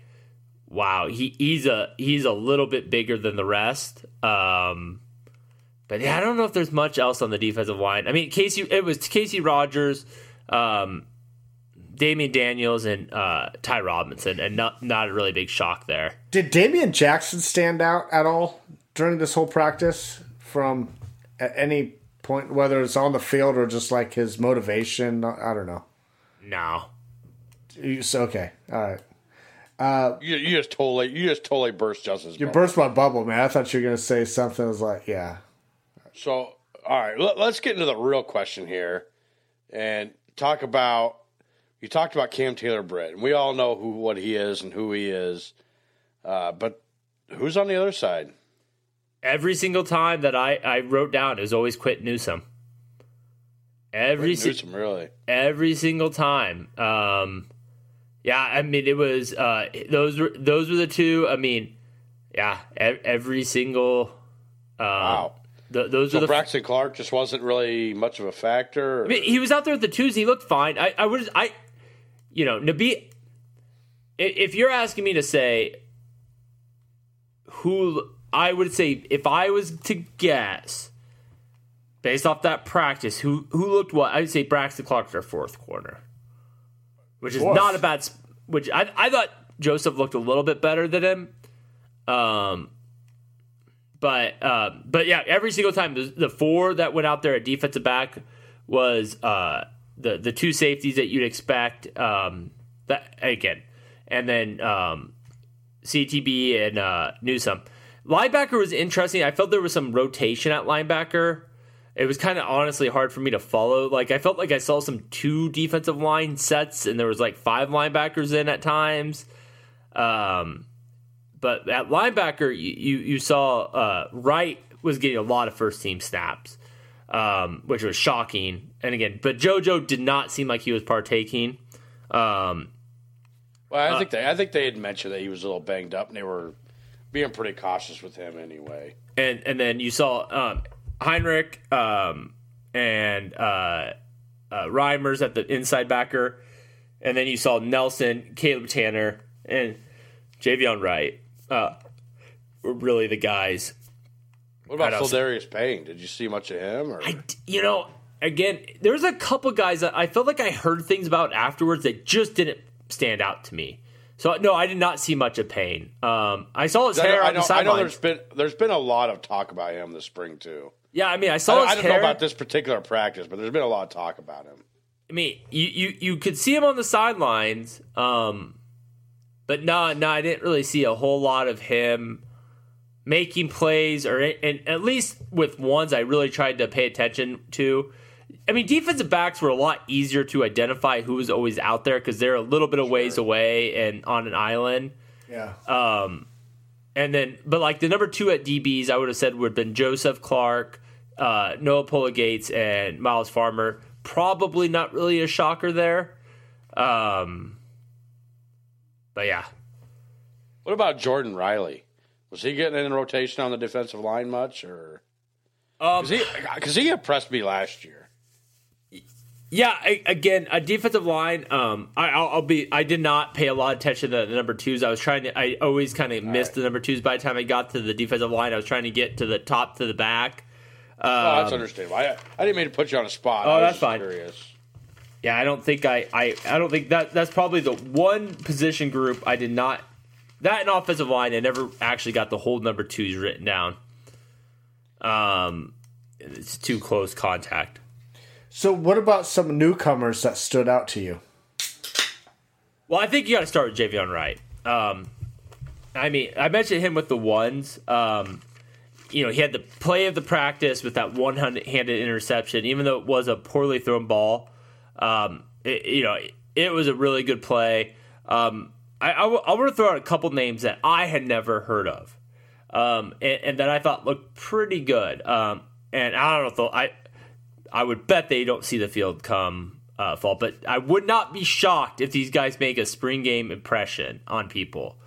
wow, he he's a he's a little bit bigger than the rest. Um, but yeah, I don't know if there's much else on the defensive line. I mean, Casey, it was Casey Rogers, um, Damion Daniels, and uh, Ty Robinson, and not not a really big shock there. did Damian Jackson stand out at all during this whole practice from at any point, whether it's on the field or just like his motivation? I don't know. No, You- So, okay, all right. You, you just totally you just totally burst Justin's. You bubble. burst my bubble, man. I thought you were gonna say something. that was like, yeah, So all right, let, us get into the real question here, and talk about. You talked about Cam Taylor Britt, and we all know who what he is and who he is, uh, but who's on the other side? Every single time that I, I wrote down, it was always Quit Newsome. Every Quit Newsome, really. Every single time. Um, yeah, I mean, it was uh, those were those were the two. I mean, yeah, every single. Um, wow. The, those so are the Braxton Clark just wasn't really much of a factor. Or? I mean, he was out there at the twos. He looked fine. I, I would, I, you know, Nabi. If you're asking me to say who, I would say if I was to guess, based off that practice, who who looked what? I'd say Braxton Clark for fourth corner, which is fourth. not a bad. Which I I thought Joseph looked a little bit better than him. Um, but uh, but yeah, every single time the, the, four that went out there at defensive back was uh, the the two safeties that you'd expect. Um, that again, and then um, CTB and uh, Newsome. Linebacker was interesting. I felt there was some rotation at linebacker. It was kind of honestly hard for me to follow. Like I felt like I saw some two defensive line sets, and there was like five linebackers in at times. Um, but at linebacker, you you, you saw uh, Wright was getting a lot of first team snaps, um, which was shocking. And again, but JoJo did not seem like he was partaking. Um, well, I uh, think they I think they had mentioned that he was a little banged up, and they were being pretty cautious with him anyway. And and then you saw um, Henrich um, and uh, uh, Reimers at the inside backer, and then you saw Nelson, Caleb Tanner, and Javin Wright uh, were really the guys. What about Pheldarius Payne? Did you see much of him? Or? I, you know, again, there's a couple guys that I felt like I heard things about afterwards that just didn't stand out to me. So no, I did not see much of Payne. Um, I saw his hair know, on the sideline. I know there's been there's been a lot of talk about him this spring too. Yeah, I mean, I saw. I, I don't hair. know about this particular practice, but there's been a lot of talk about him. I mean, you you, you could see him on the sidelines. Um, but no, no, I didn't really see a whole lot of him making plays, or and at least with ones I really tried to pay attention to. I mean, defensive backs were a lot easier to identify who was always out there because they're a little bit of ways away and on an island. Yeah. Um, and then, but like the number two at DBs, I would have said would have been Joseph Clark, uh, Noa Pola-Gates, and Myles Farmer. Probably not really a shocker there. Um, but yeah. What about Jordan Riley? Was he getting in rotation on the defensive line much, or because um, he, he impressed me last year? Yeah, I, again, a defensive line. Um, I, will be. I did not pay a lot of attention to the number twos. I was trying to. I always kind of missed right. the number twos by the time I got to the defensive line. I was trying to get to the top to the back. Um, oh, that's understandable. I, I didn't mean to put you on a spot. Oh, that's fine. Curious. Yeah, I don't think I, I I don't think that that's probably the one position group I did not that and offensive line I never actually got the whole number twos written down. Um, it's too close contact. So, what about some newcomers that stood out to you? Well, I think you got to start with Javin Wright. Um, I mean, I mentioned him with the ones. Um, you know, he had the play of the practice with that one-handed interception, even though it was a poorly thrown ball. Um, it, you know, it was a really good play. Um, I, I, w- I want to throw out a couple names that I had never heard of, um, and, and, that I thought looked pretty good. Um, and I don't know I, I would bet they don't see the field come uh, fall, but I would not be shocked if these guys make a spring game impression on people.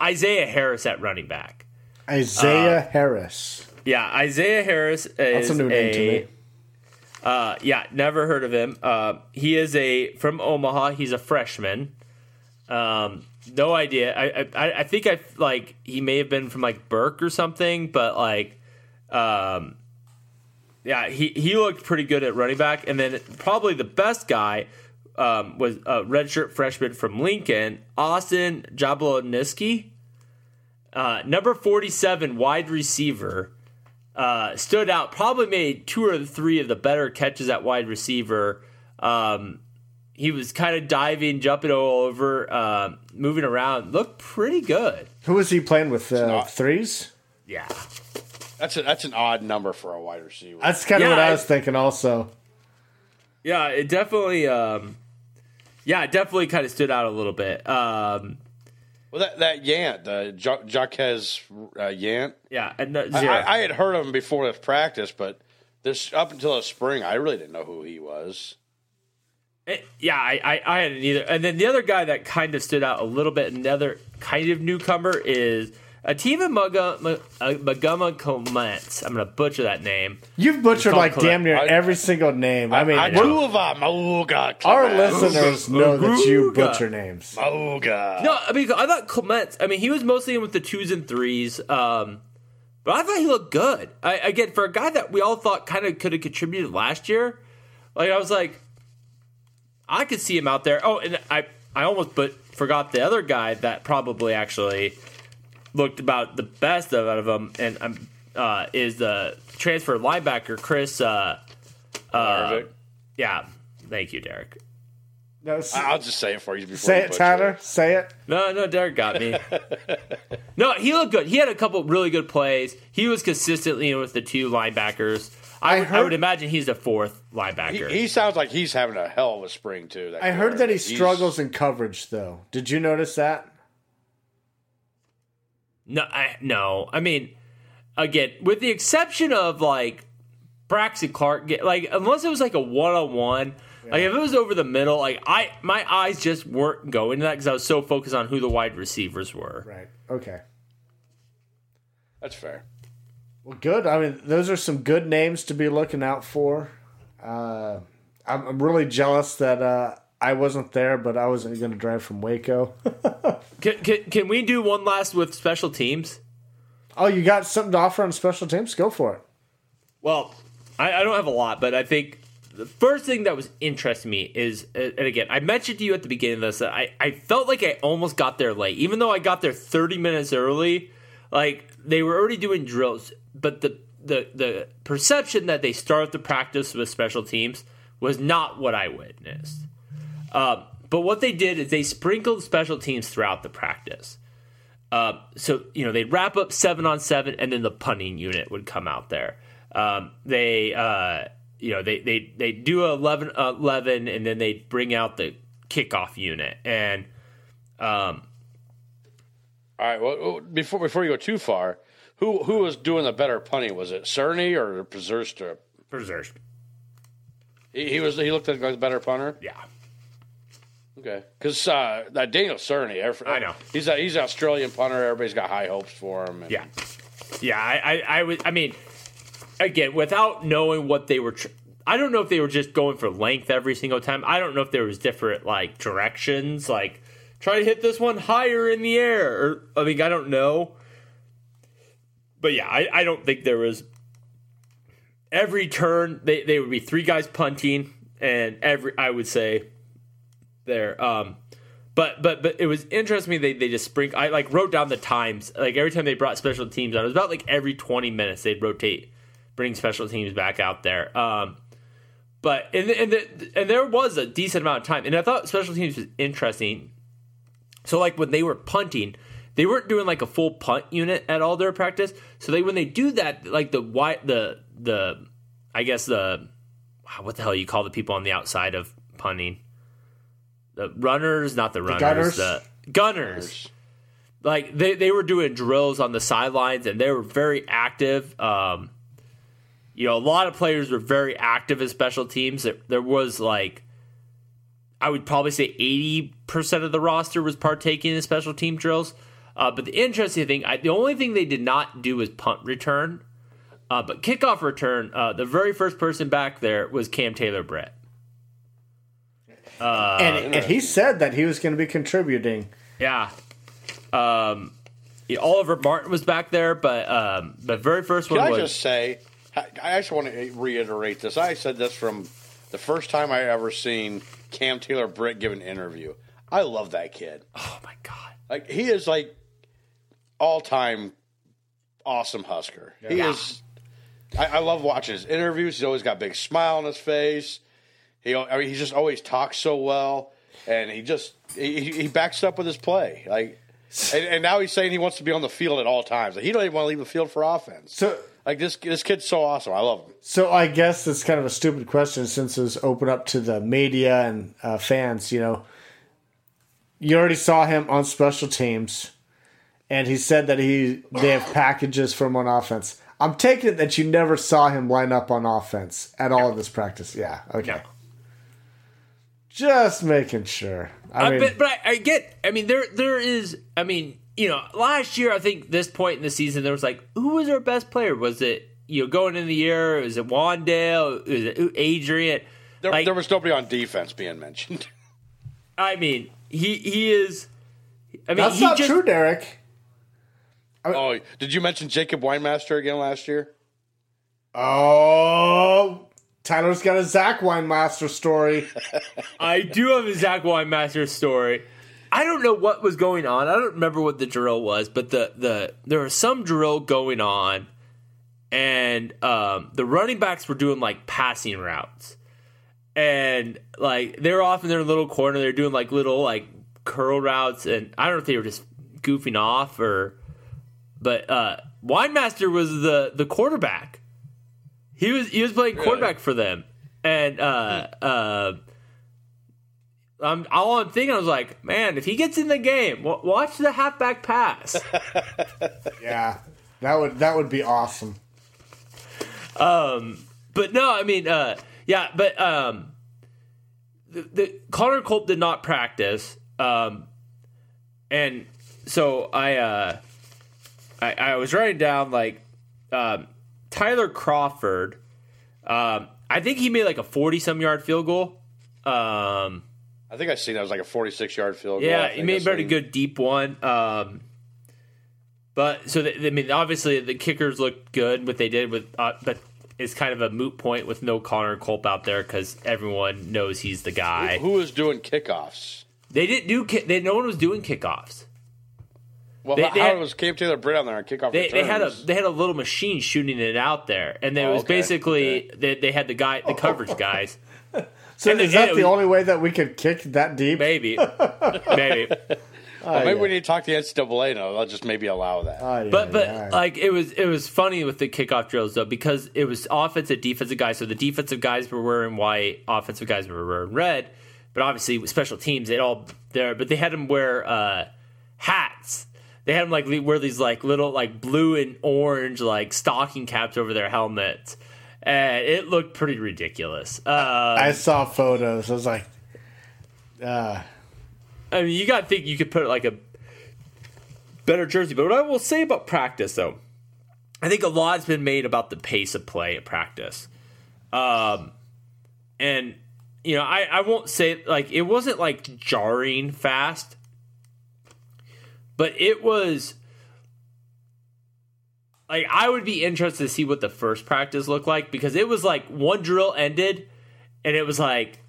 Isaiah Harris at running back. Isaiah uh, Harris. Yeah, Isaiah Harris is That's a new name a, to me uh, yeah, never heard of him. Uh, he is a from Omaha. He's a freshman. Um, no idea. I, I I think I like he may have been from like Burke or something, but like, um, yeah, he he looked pretty good at running back. And then probably the best guy um, was a redshirt freshman from Lincoln, Austin Jablonski, uh, number forty seven wide receiver uh, stood out. Probably made two or three of the better catches at wide receiver. Um, he was kind of diving, jumping all over, uh, moving around. Looked pretty good. Who was he playing with? Uh, threes. Yeah. That's a, that's an odd number for a wide receiver. That's kind of Yeah, what I I- was thinking. Also, Yeah, it definitely. Um, yeah, it definitely kind of stood out a little bit. Um, well, that that Yant, the ja- Jaquez uh, Yant, yeah, and the, I. I, I had heard of him before this practice, but this up until the spring, I really didn't know who he was. Eh, yeah, I, I, I hadn't either. And then the other guy that kind of stood out a little bit, another kind of newcomer, is Ativa Mugga- uh, Maguma Clements. I'm going to butcher that name. you've butchered like correct. damn near I- every single name. I mean, I, we're- Tuva Mauga. our listeners know that you butcher names. Mauga. No, I mean, I thought Clements, I mean, he was mostly in with the twos and threes. Um, but I thought he looked good. I, again, for a guy that we all thought kind of could have contributed last year, like, I was like, I could see him out there. Oh, and I, I almost but forgot the other guy that probably actually looked about the best out of them, and um, uh, is the transfer linebacker Chris. Uh, Harvick. yeah, thank you, Derek. No, s- I- I'll just say it for you. Before say you it, butcher Tyler. Say it. No, no, Derek got me. no, he looked good. He had a couple really good plays. He was consistently in with the two linebackers. I, I would, I would imagine he's the fourth linebacker. he sounds like he's having a hell of a spring too. I heard that he He's- struggles in coverage, though. Did you notice that? no, I, no. I mean, again, with the exception of like Braxton Clark, like unless it was like a one on one. Like if it was over the middle, like I my eyes just weren't going to that because I was so focused on who the wide receivers were. Right. Okay. That's fair. Well, good. I mean, those are some good names to be looking out for. Uh, I'm, I'm really jealous that uh, I wasn't there, but I wasn't going to drive from Waco. Can, can, can we do one last with special teams? oh, you got something to offer on special teams? Go for it. Well, I, I don't have a lot, but I think the first thing that was interesting me is, uh, and again, I mentioned to you at the beginning of this that I, I felt like I almost got there late, even though I got there 30 minutes early. Like they were already doing drills, but the the the perception that they started the practice with special teams was not what I witnessed. Um, but what they did is they sprinkled special teams throughout the practice. Uh, so you know they'd wrap up seven on seven, and then the punting unit would come out there. Um, they uh, you know they they they do a 11, uh, 11 and then they bring out the kickoff unit, and um, All right. Well, before before you go too far, who who was doing the better punting? Was it Cerny or Przystup? preserved. He, he was. He looked like a better punter. Yeah, Okay. Because uh, that Daniel Cerny, every- I know. he's a, he's an Australian punter. Everybody's got high hopes for him. and- yeah, yeah. I I, I was. I mean, again, without knowing what they were. Tr- I don't know if they were just going for length every single time. I don't know if there was different like directions, like try to hit this one higher in the air. Or I mean, I don't know. But yeah, I, I don't think there was every turn they, they would be three guys punting and every I would say there. Um but but but it was interesting they, they just spring I like wrote down the times. Like every time they brought special teams on, it was about like every twenty minutes they'd rotate bring special teams back out there. Um but and and the, and there was a decent amount of time, and I thought special teams was interesting. So like when they were punting, they weren't doing like a full punt unit at all during practice. So they when they do that, like the why the the I guess the what the hell you call the people on the outside of punting, the runners, not the runners, gunners? the gunners. Like they they were doing drills on the sidelines, and they were very active. Um, you know, a lot of players were very active as special teams. There, there was like, I would probably say 80% of the roster was partaking in special team drills. Uh, but the interesting thing, I, the only thing they did not do was punt return. Uh, but kickoff return, uh, the very first person back there was Cam Taylor Britt. and, and he said that he was going to be contributing. Yeah. Um, yeah, Oliver Martin was back there, but um, the very first Can one I was. just say? I I just want to reiterate this. I said this from the first time I ever seen Cam Taylor Britt give an interview. I love that kid. oh my God. Like he is like all time awesome Husker. He Yeah. is. I, I love watching his interviews. He's always got a big smile on his face. He, I mean, he just always talks so well, and he just he, he backs up with his play. Like, and, and now he's saying he wants to be on the field at all times. Like, he don't even want to leave the field for offense. So, Like this, this kid's so awesome. I love him. So I guess it's kind of a stupid question since it's open up to the media and uh, fans. You know, you already saw him on special teams, and he said that he they have packages from on offense. I'm taking it that you never saw him line up on offense at all in this practice. Yeah, okay. No. Just making sure. I I mean, but but I, I get. I mean, there there is. I mean, you know, last year I think this point in the season there was like, who was our best player? Was it you know going in the year? Was it Wan'Dale? Was it Adrian? There, Like- there was nobody on defense being mentioned. I mean, he he is. I mean, that's he not just, true, Derek. Oh, did you mention Jacob Weinmaster again last year? Oh, Tyler's got a Zach Weinmaster story. I do have a Zach Weinmaster story. I don't know what was going on. I don't remember what the drill was, but the the there was some drill going on, and um, the running backs were doing like passing routes, and like they were off in their little corner. They're doing like little like curl routes, and I don't know if they were just goofing off or, but uh, Weinmaster was the the quarterback. He was he was playing quarterback for them, and uh, uh, I'm all I'm thinking I was like, man, if he gets in the game, wa- watch the halfback pass. Yeah, that would that would be awesome. Um, but no, I mean, uh, yeah, but um, the, the Connor Culp did not practice, um, and so I, uh, I I was writing down like um, Tyler Crawford. Um, I think he made like a forty-some yard field goal. Um, I think I seen that was like a 46 yard field goal. Yeah, he made a seen. good deep one. Um, but so the, I mean, obviously the kickers looked good. What they did with, uh, but it's kind of a moot point with no Connor Culp out there because everyone knows he's the guy. Who was doing kickoffs? They didn't do. They, no one was doing kickoffs. Well, They- how, they had- was Cam Taylor Britt on there on kickoff They, they had a they had a little machine shooting it out there, and then it Oh, was okay, basically they, they had the guy the coverage guys. So And is it- that it the was- only way that we could kick that deep? Maybe, maybe. Well, maybe we need to talk to the NCAA now. I'll just maybe allow that. Oh, yeah, But but yeah, like it was it was funny with the kickoff drills though because it was offensive defensive guys. So the defensive guys were wearing white, offensive guys were wearing red. But obviously with special teams, they all there. But they had them wear uh, hats. They had them like wear these like little like blue and orange like stocking caps over their helmets, and it looked pretty ridiculous. Uh, I saw photos. I was like, uh, I mean, you got to think you could put like a better jersey. But what I will say about practice, though, I think a lot's been made about the pace of play at practice. Um, and you know, I I won't say like it wasn't like jarring fast, but it was. Like I would be interested to see what the first practice looked like because it was like one drill ended, and it was like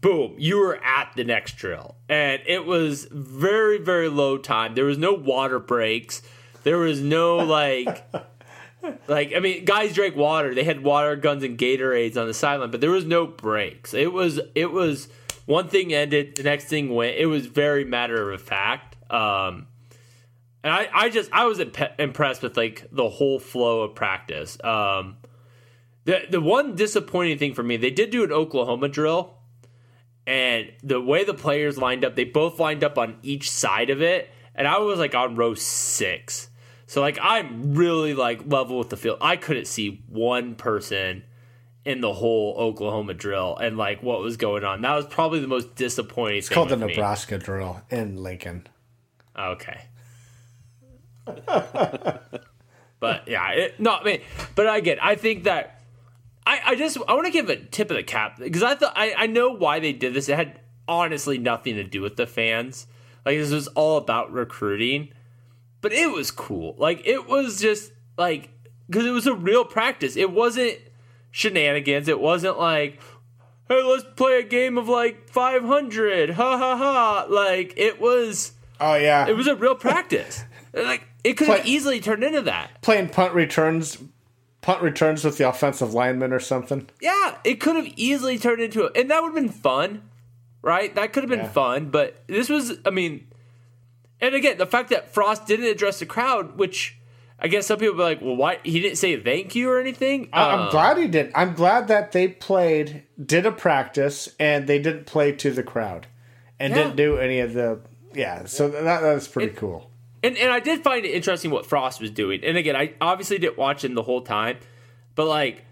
boom, you were at the next drill. And it was very, very low time. There was no water breaks. There was no like like I mean, guys drank water. They had water guns and Gatorades on the sideline, but there was no breaks. It was it was one thing ended, the next thing went. It was very matter of fact. Um and I, I just I was imp- impressed with like the whole flow of practice. Um the the one disappointing thing for me, they did do an Oklahoma drill, and the way the players lined up, they both lined up on each side of it, and I was like on row six. So like I'm really like level with the field. I couldn't see one person in the whole Oklahoma drill and like what was going on. That was probably the most disappointing. it's called the Nebraska drill in Lincoln. Okay. but yeah, it, no, I mean, but again, I think that I, I just I want to give a tip of the cap because I thought I, I know why they did this. It had honestly nothing to do with the fans. Like this was all about recruiting, but it was cool. Like it was just like because it was a real practice. It wasn't shenanigans. It wasn't like hey, let's play a game of like 500. Ha ha ha. Like it was Oh yeah, it was a real practice. Like it could have easily turned into that. playing punt returns, punt returns with the offensive lineman or something. Yeah, it could have easily turned into it, and that would have been fun, right? That could have been Yeah. fun. But this was, I mean, and again, the fact that Frost didn't address the crowd, which I guess some people be like, well, why he didn't say thank you or anything. I'm Uh, glad he did. I'm glad that they played, did a practice, and they didn't play to the crowd, and Yeah. didn't do any of the. Yeah, so that that's pretty cool. And and I did find it interesting what Frost was doing. And again, I obviously didn't watch him the whole time, but like,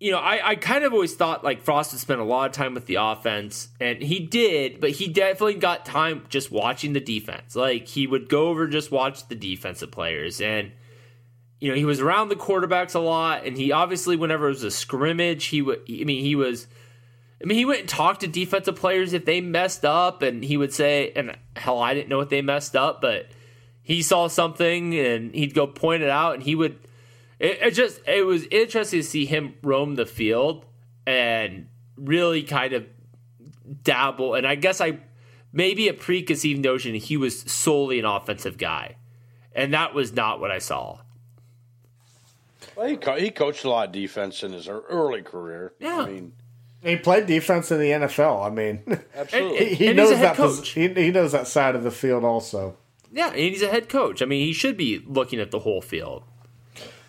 you know, I, I kind of always thought like Frost would spend a lot of time with the offense, and he did, but he definitely got time just watching the defense. Like he would go over just watch the defensive players, and you know he was around the quarterbacks a lot, and he obviously whenever it was a scrimmage, he would. I mean, he was. I mean, he went and talked to defensive players if they messed up, and he would say, and hell, I didn't know what they messed up, but he saw something and he'd go point it out, and he would. It, it just it was interesting to see him roam the field and really kind of dabble. And I guess I maybe a preconceived notion he was solely an offensive guy, and that was not what I saw. Well, he, co- he coached a lot of defense in his early career. Yeah. I mean, He played defense in the NFL. I mean, absolutely. he, he And knows that. pos-. He, he knows that side of the field also. Yeah, and he's a head coach. I mean, he should be looking at the whole field.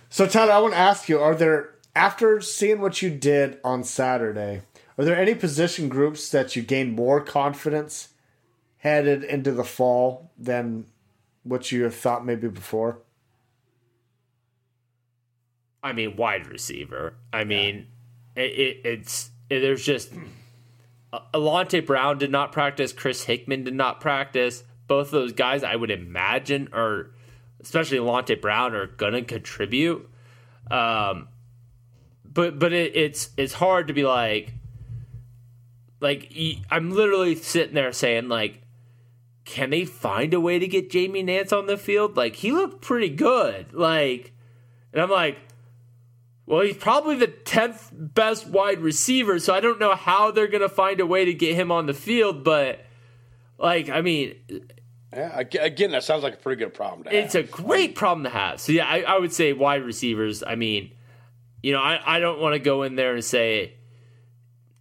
So, Tyler, I want to ask you: Are there, after seeing what you did on Saturday, are there any position groups that you gained more confidence headed into the fall than what you have thought maybe before? I mean, wide receiver. I mean, it, it, it's it, there's just Alante Brown did not practice. Chris Hickman did not practice. Both of those guys, I would imagine, are especially Alante Brown, are gonna contribute. Um, but but it, it's it's hard to be like like I'm literally sitting there saying like, can they find a way to get Jamie Nance on the field? Like he looked pretty good. Like, and I'm like, well, he's probably the 10th best wide receiver, so I don't know how they're going to find a way to get him on the field, but like, I mean, Yeah, again, that sounds like a pretty good problem to have. it's a great problem to have. So yeah, I, I would say wide receivers. I mean, you know, I, I don't want to go in there and say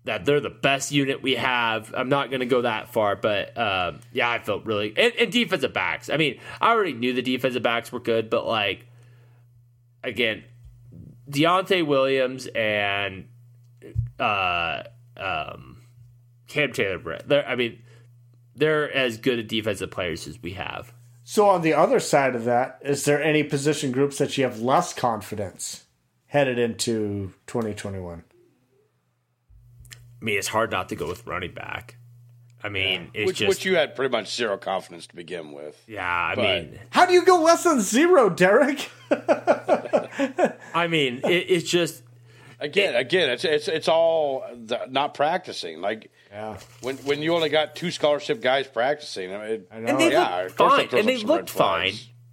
that they're the best unit we have. I'm not going to go that far, but um, yeah, I felt really and, and defensive backs. I mean, I already knew the defensive backs were good, but like again, Deontai Williams and uh, um, Cam Taylor Britt. They're, I mean, they're as good at defensive players as we have. So, on the other side of that, is there any position groups that you have less confidence headed into 2021? I mean, it's hard not to go with running back. I mean, it's which, just which you had pretty much zero confidence to begin with. yeah. I but- mean, How do you go less than zero, Derek? I mean, it, it's just Again, again, it's it's it's all the, not practicing. Like Yeah. when when you only got two scholarship guys practicing, I mean, it, know. and they yeah, looked fine, and they looked fine.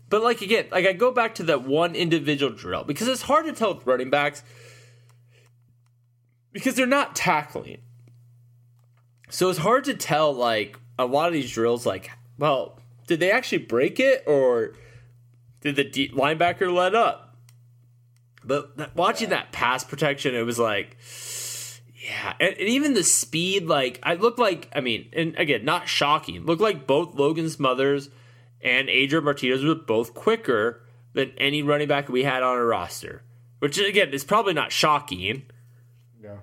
But like again, like I go back to that one individual drill because it's hard to tell with running backs because they're not tackling. So it's hard to tell like a lot of these drills like, well, did they actually break it or did the de- linebacker let up? But that, watching that pass protection, it was like, yeah, and, and even the speed, like I looked like, I mean, and again, not shocking. Looked like both Logan Smothers and Adrian Martinez were both quicker than any running back we had on our roster. Which again is probably not shocking. Yeah.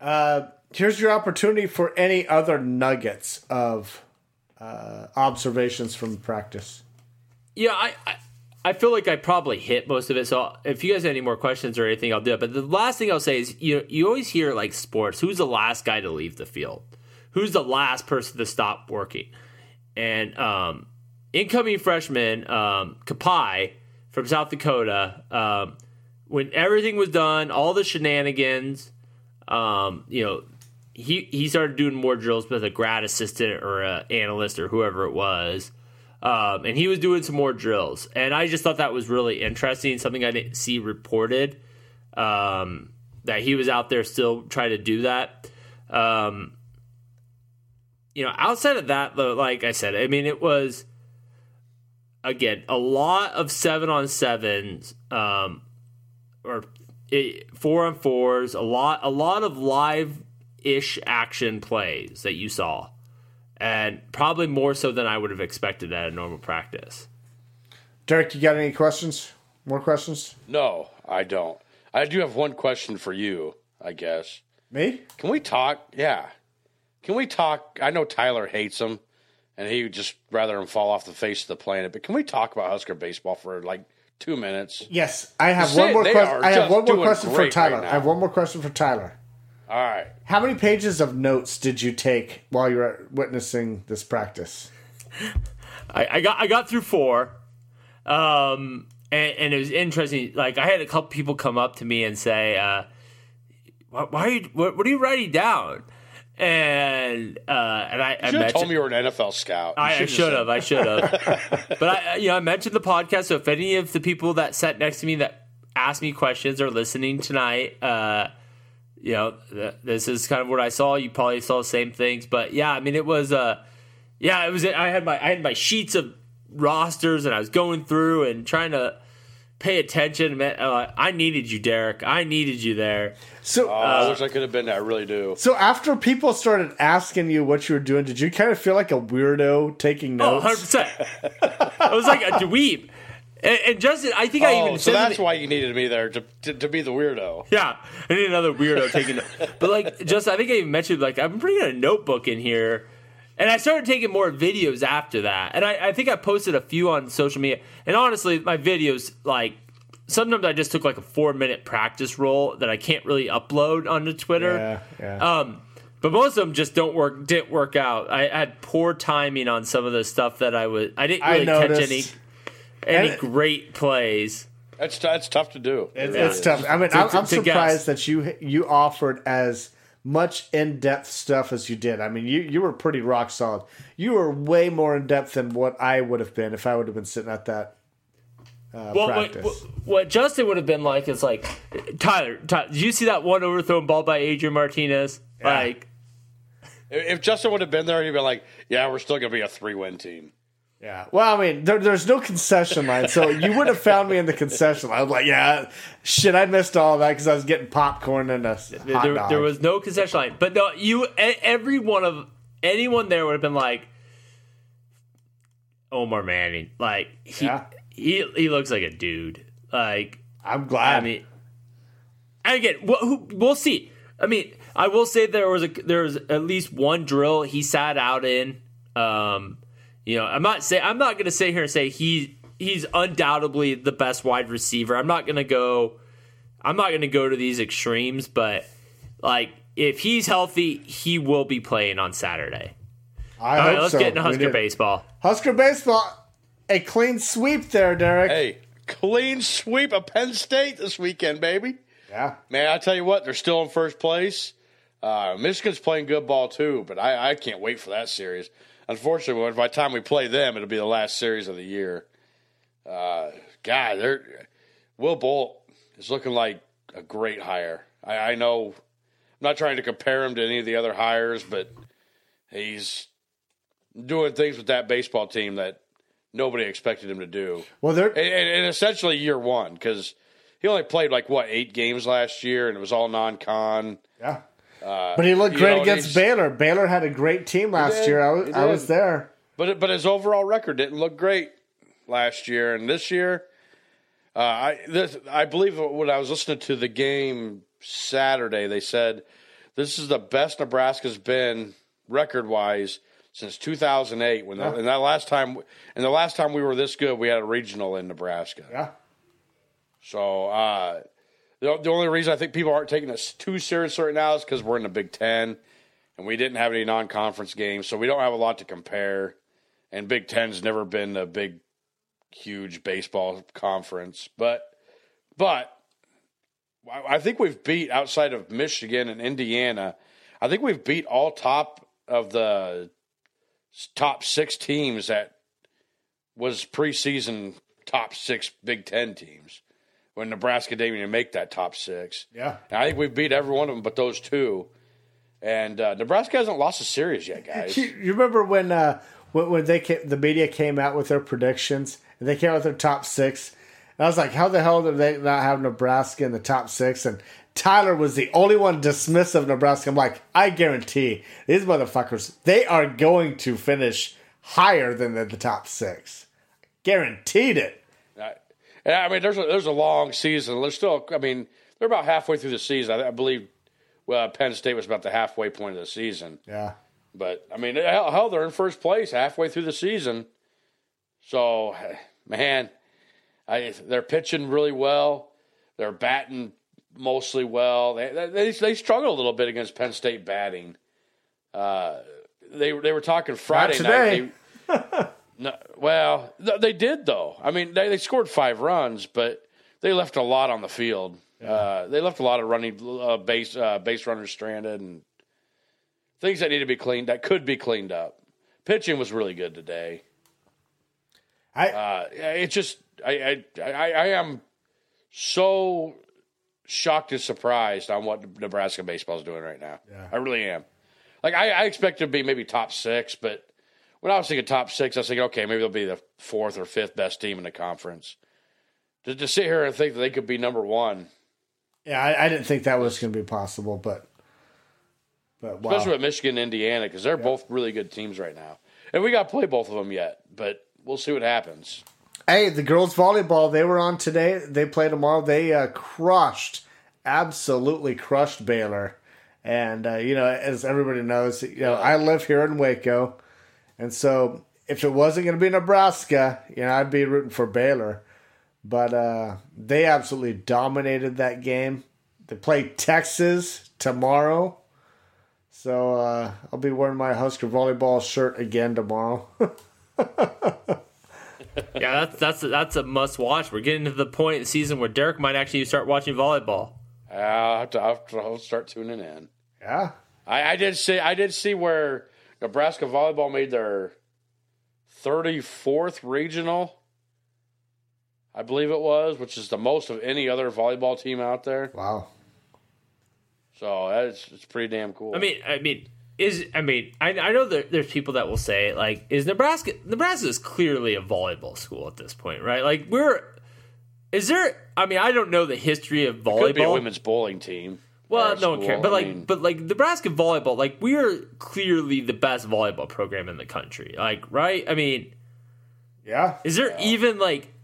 Uh, here's your opportunity for any other nuggets of uh, observations from practice. Yeah, I, I I feel like I probably hit most of it. So if you guys have any more questions or anything, I'll do it. But the last thing I'll say is, you you always hear like sports, who's the last guy to leave the field? Who's the last person to stop working? And um, incoming freshman um, Kapai from South Dakota, um, when everything was done, all the shenanigans, um, you know, he he started doing more drills with a grad assistant or a analyst or whoever it was. Um, and he was doing some more drills, and I just thought that was really interesting. Something I didn't see reported um, that he was out there still trying to do that. Um, you know, outside of that, though, like I said, I mean, it was again a lot of seven on sevens um, or it, four on fours. A lot, a lot of live ish action plays that you saw and probably more so than I would have expected at a normal practice. Derek, you got any questions? More questions? No, I don't. I do have one question for you, I guess. Me? Can we talk? Yeah. Can we talk? I know Tyler hates him, and he would just rather him fall off the face of the planet. But can we talk about Husker baseball for like two minutes? Yes, I have Say one more they question. are I have one more doing question for great Tyler. right I have one more question for Tyler. All right. How many pages of notes did you take while you were witnessing this practice? I, I got I got through four, um, and, and it was interesting. Like I had a couple people come up to me and say, uh, "Why, why are you? What, what are you writing down?" And uh, and I, I You should have mentioned told me you were an NFL scout. You I, I should've have. I should have. but I, you know, I mentioned the podcast. So if any of the people that sat next to me that asked me questions are listening tonight, uh, you know, th- this is kind of what I saw. You probably saw the same things. But yeah, I mean, it was. Uh, yeah, it was. I had my I had my sheets of rosters, and I was going through and trying to pay attention. Man, uh, I needed you, Derek. I needed you there. So, Oh, I wish I could have been there. I really do. so after people started asking you what you were doing, did you kind of feel like a weirdo taking Oh, notes? 100%. I was like a dweeb. And, and Justin, I think I Oh, even so said that's why you needed me there to, to, to be the weirdo. Yeah, I need another weirdo taking. but like, just I think I even mentioned like I'm bringing a notebook in here, and I started taking more videos after that. And I, I think I posted a few on social media. And honestly, my videos like sometimes I just took like a four minute practice roll that I can't really upload onto Twitter. Yeah, yeah. Um, but most of them just don't work. Didn't work out. I had poor timing on some of the stuff that I was. I didn't I really catch any. Any And- great plays. That's that's tough to do. It's, Yeah. it's tough. I mean, To- I'm, to- I'm to guess. surprised that you you offered as much in depth stuff as you did. I mean, you you were pretty rock solid. You were way more in depth than what I would have been if I would have been sitting at that uh, Well, what, practice. what, what Justin would have been like is like Tyler. Tyler did you see that one overthrown ball by Adrian Martinez? Like, If if Justin would have been there, he'd be like, "Yeah, we're still gonna be a three-win team." Yeah. Well, I mean, there, there's no concession line, so you would have found me in the concession line. I was like, yeah, shit, I missed all that because I was getting popcorn and a hot there, dog. there was no concession line. But no, you every one of anyone there would have been like Omar Manning. Like he Yeah. he he looks like a dude. Like I'm glad. I mean, and again, we'll, who- we'll see. I mean, I will say there was a there was at least one drill he sat out in. Um, you know, I'm not say I'm not going to sit here and say he he's undoubtedly the best wide receiver. I'm not going to go. I'm not going to go to these extremes, but like if he's healthy, he will be playing on Saturday. I All hope right, let's so. get into Husker baseball. Husker baseball, a clean sweep there, Derek. Hey, clean sweep of Penn State this weekend, baby. Yeah. Man, I tell you what, they're still in first place. Uh, Michigan's playing good ball too, but I, I can't wait for that series. Unfortunately, by the time we play them, it'll be the last series of the year. Uh, God, they're Will Bolt is looking like a great hire. I, I know I'm not trying to compare him to any of the other hires, but he's doing things with that baseball team that nobody expected him to do Well, they're and, and, and essentially year one because he only played like what eight games last year, and it was all non-con. yeah. But he looked great know, against Baylor. Baylor had a great team last year. I was, I was there. But but his overall record didn't look great last year, and this year, uh, I this, I believe when I was listening to the game Saturday, they said this is the best Nebraska's been record wise since 2008. When the, and that last time and the last time we were this good, we had a regional in Nebraska. Yeah. So uh, the, the only reason I think people aren't taking us too serious right now is because we're in the Big Ten, and we didn't have any non-conference games, so we don't have a lot to compare. And Big Ten's never been a big, huge baseball conference, but but I I think we've beat outside of Michigan and Indiana. I think we've beat all top of the top six teams that was preseason top six Big Ten teams when Nebraska didn't even make that top six. Yeah. And I think we've beat every one of them but those two. And uh, Nebraska hasn't lost a series yet, guys. You, you remember when uh, when, when they came, the media came out with their predictions and they came out with their top six? And I was like, how the hell did they not have Nebraska in the top six? And Tyler was the only one dismissive of Nebraska. I'm like, I guarantee these motherfuckers, they are going to finish higher than the, the top six. Guaranteed it. And I mean, there's a, there's a long season. There's still, I mean, they're about halfway through the season. I, I believe well, Penn State was about the halfway point of the season. Yeah. But I mean, hell, hell, they're in first place halfway through the season. So, man, I, they're pitching really well. They're batting mostly well. They they, they struggle a little bit against Penn State batting. Uh, they they were talking Friday night. They, no, well, they did though. I mean, they, they scored five runs, but they left a lot on the field. Yeah. Uh, they left a lot of running uh, base uh, base runners stranded and things that need to be cleaned that could be cleaned up. Pitching was really good today. I uh, it's just I, I I I am so shocked and surprised on what Nebraska baseball is doing right now. Yeah. I really am. Like I, I expect to be maybe top six, but when I was thinking top six, I was thinking, okay, maybe they'll be the fourth or fifth best team in the conference. To, to sit here and think that they could be number one yeah, I, I didn't think that was going to be possible, but but wow. especially with Michigan and Indiana because they're yeah. both really good teams right now, and we got to play both of them yet, but we'll see what happens. Hey, the girls volleyball they were on today. They play tomorrow. They uh, crushed, absolutely crushed Baylor, and uh, you know as everybody knows, you know I live here in Waco, and so if it wasn't going to be Nebraska, you know I'd be rooting for Baylor. But uh, they absolutely dominated that game. They play Texas tomorrow. So uh, I'll be wearing my Husker volleyball shirt again tomorrow. yeah, that's that's a, that's a must watch. We're getting to the point in the season where Derek might actually start watching volleyball. I'll have to, I'll have to start tuning in. Yeah, I, I did see I did see where Nebraska volleyball made their thirty fourth regional I believe it was, which is the most of any other volleyball team out there. Wow. So that's it's pretty damn cool. I mean, I mean, is I mean, I, I know that there's people that will say like, is Nebraska Nebraska is clearly a volleyball school at this point, right? Like we're is there? I mean, I don't know the history of volleyball. It could be a women's bowling team. Well, no one cares. But like, mean, but like Nebraska volleyball, like we are clearly the best volleyball program in the country. Like, right? I mean, yeah. Is there yeah. even like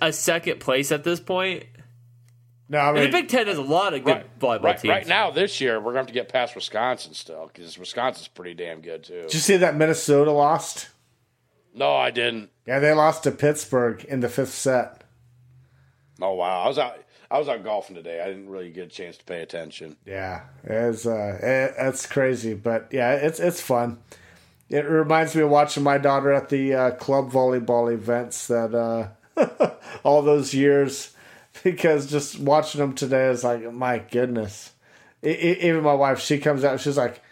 a second place at this point. No, I mean, the Big Ten has a lot of good right, volleyball right, teams. Right now, this year, we're going to have to get past Wisconsin still because Wisconsin's pretty damn good too. Did you see that Minnesota lost? No, I didn't. Yeah, they lost to Pittsburgh in the fifth set. Oh wow, I was out. I was out golfing today. I didn't really get a chance to pay attention. Yeah, it's uh, it, it's crazy, but yeah, it's it's fun. It reminds me of watching my daughter at the uh, club volleyball events that uh, all those years because just watching them today is like my goodness. even my wife, she comes out, she's like,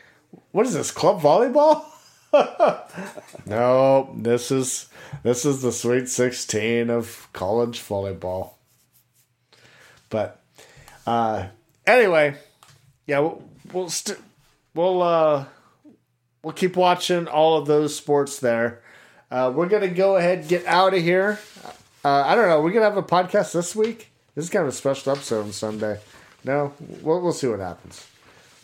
"What is this club volleyball?" no, this is this is the Sweet Sixteen of college volleyball. But uh, anyway, yeah, we'll we'll, st- we'll uh, we'll keep watching all of those sports there. Uh, we're gonna go ahead get out of here. Uh, I don't know. We're gonna have a podcast this week. This is kind of a special episode on Sunday. No, we'll we'll see what happens.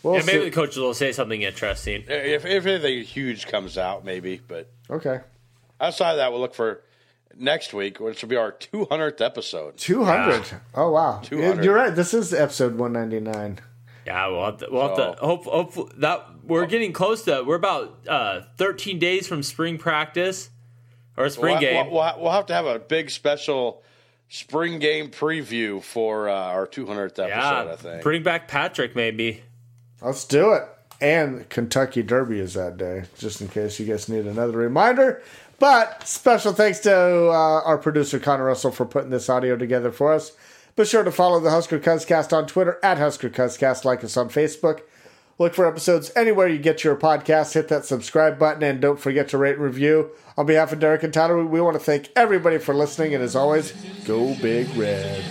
We'll yeah, maybe see. the coaches will say something interesting. If if anything huge comes out, maybe. But okay. Outside of that, we'll look for next week, which will be our 200th episode. 200. Yeah. Oh wow. 200. You're right. This is episode 199. Yeah, we'll have to. We'll so, have to hope, hope that we're getting close to. We're about uh, 13 days from spring practice or spring we'll, game. We'll, we'll, have to have a big special spring game preview for uh, our 200th episode. Yeah, I think. Bring back Patrick, maybe. Let's do it. And Kentucky Derby is that day, just in case you guys need another reminder. But special thanks to uh, our producer Connor Russell for putting this audio together for us. Be sure to follow the Husker Cuzcast on Twitter at Husker Cuzcast. Like us on Facebook. Look for episodes anywhere you get your podcast. Hit that subscribe button and don't forget to rate and review. On behalf of Derek and Tyler, we want to thank everybody for listening. And as always, go Big Red.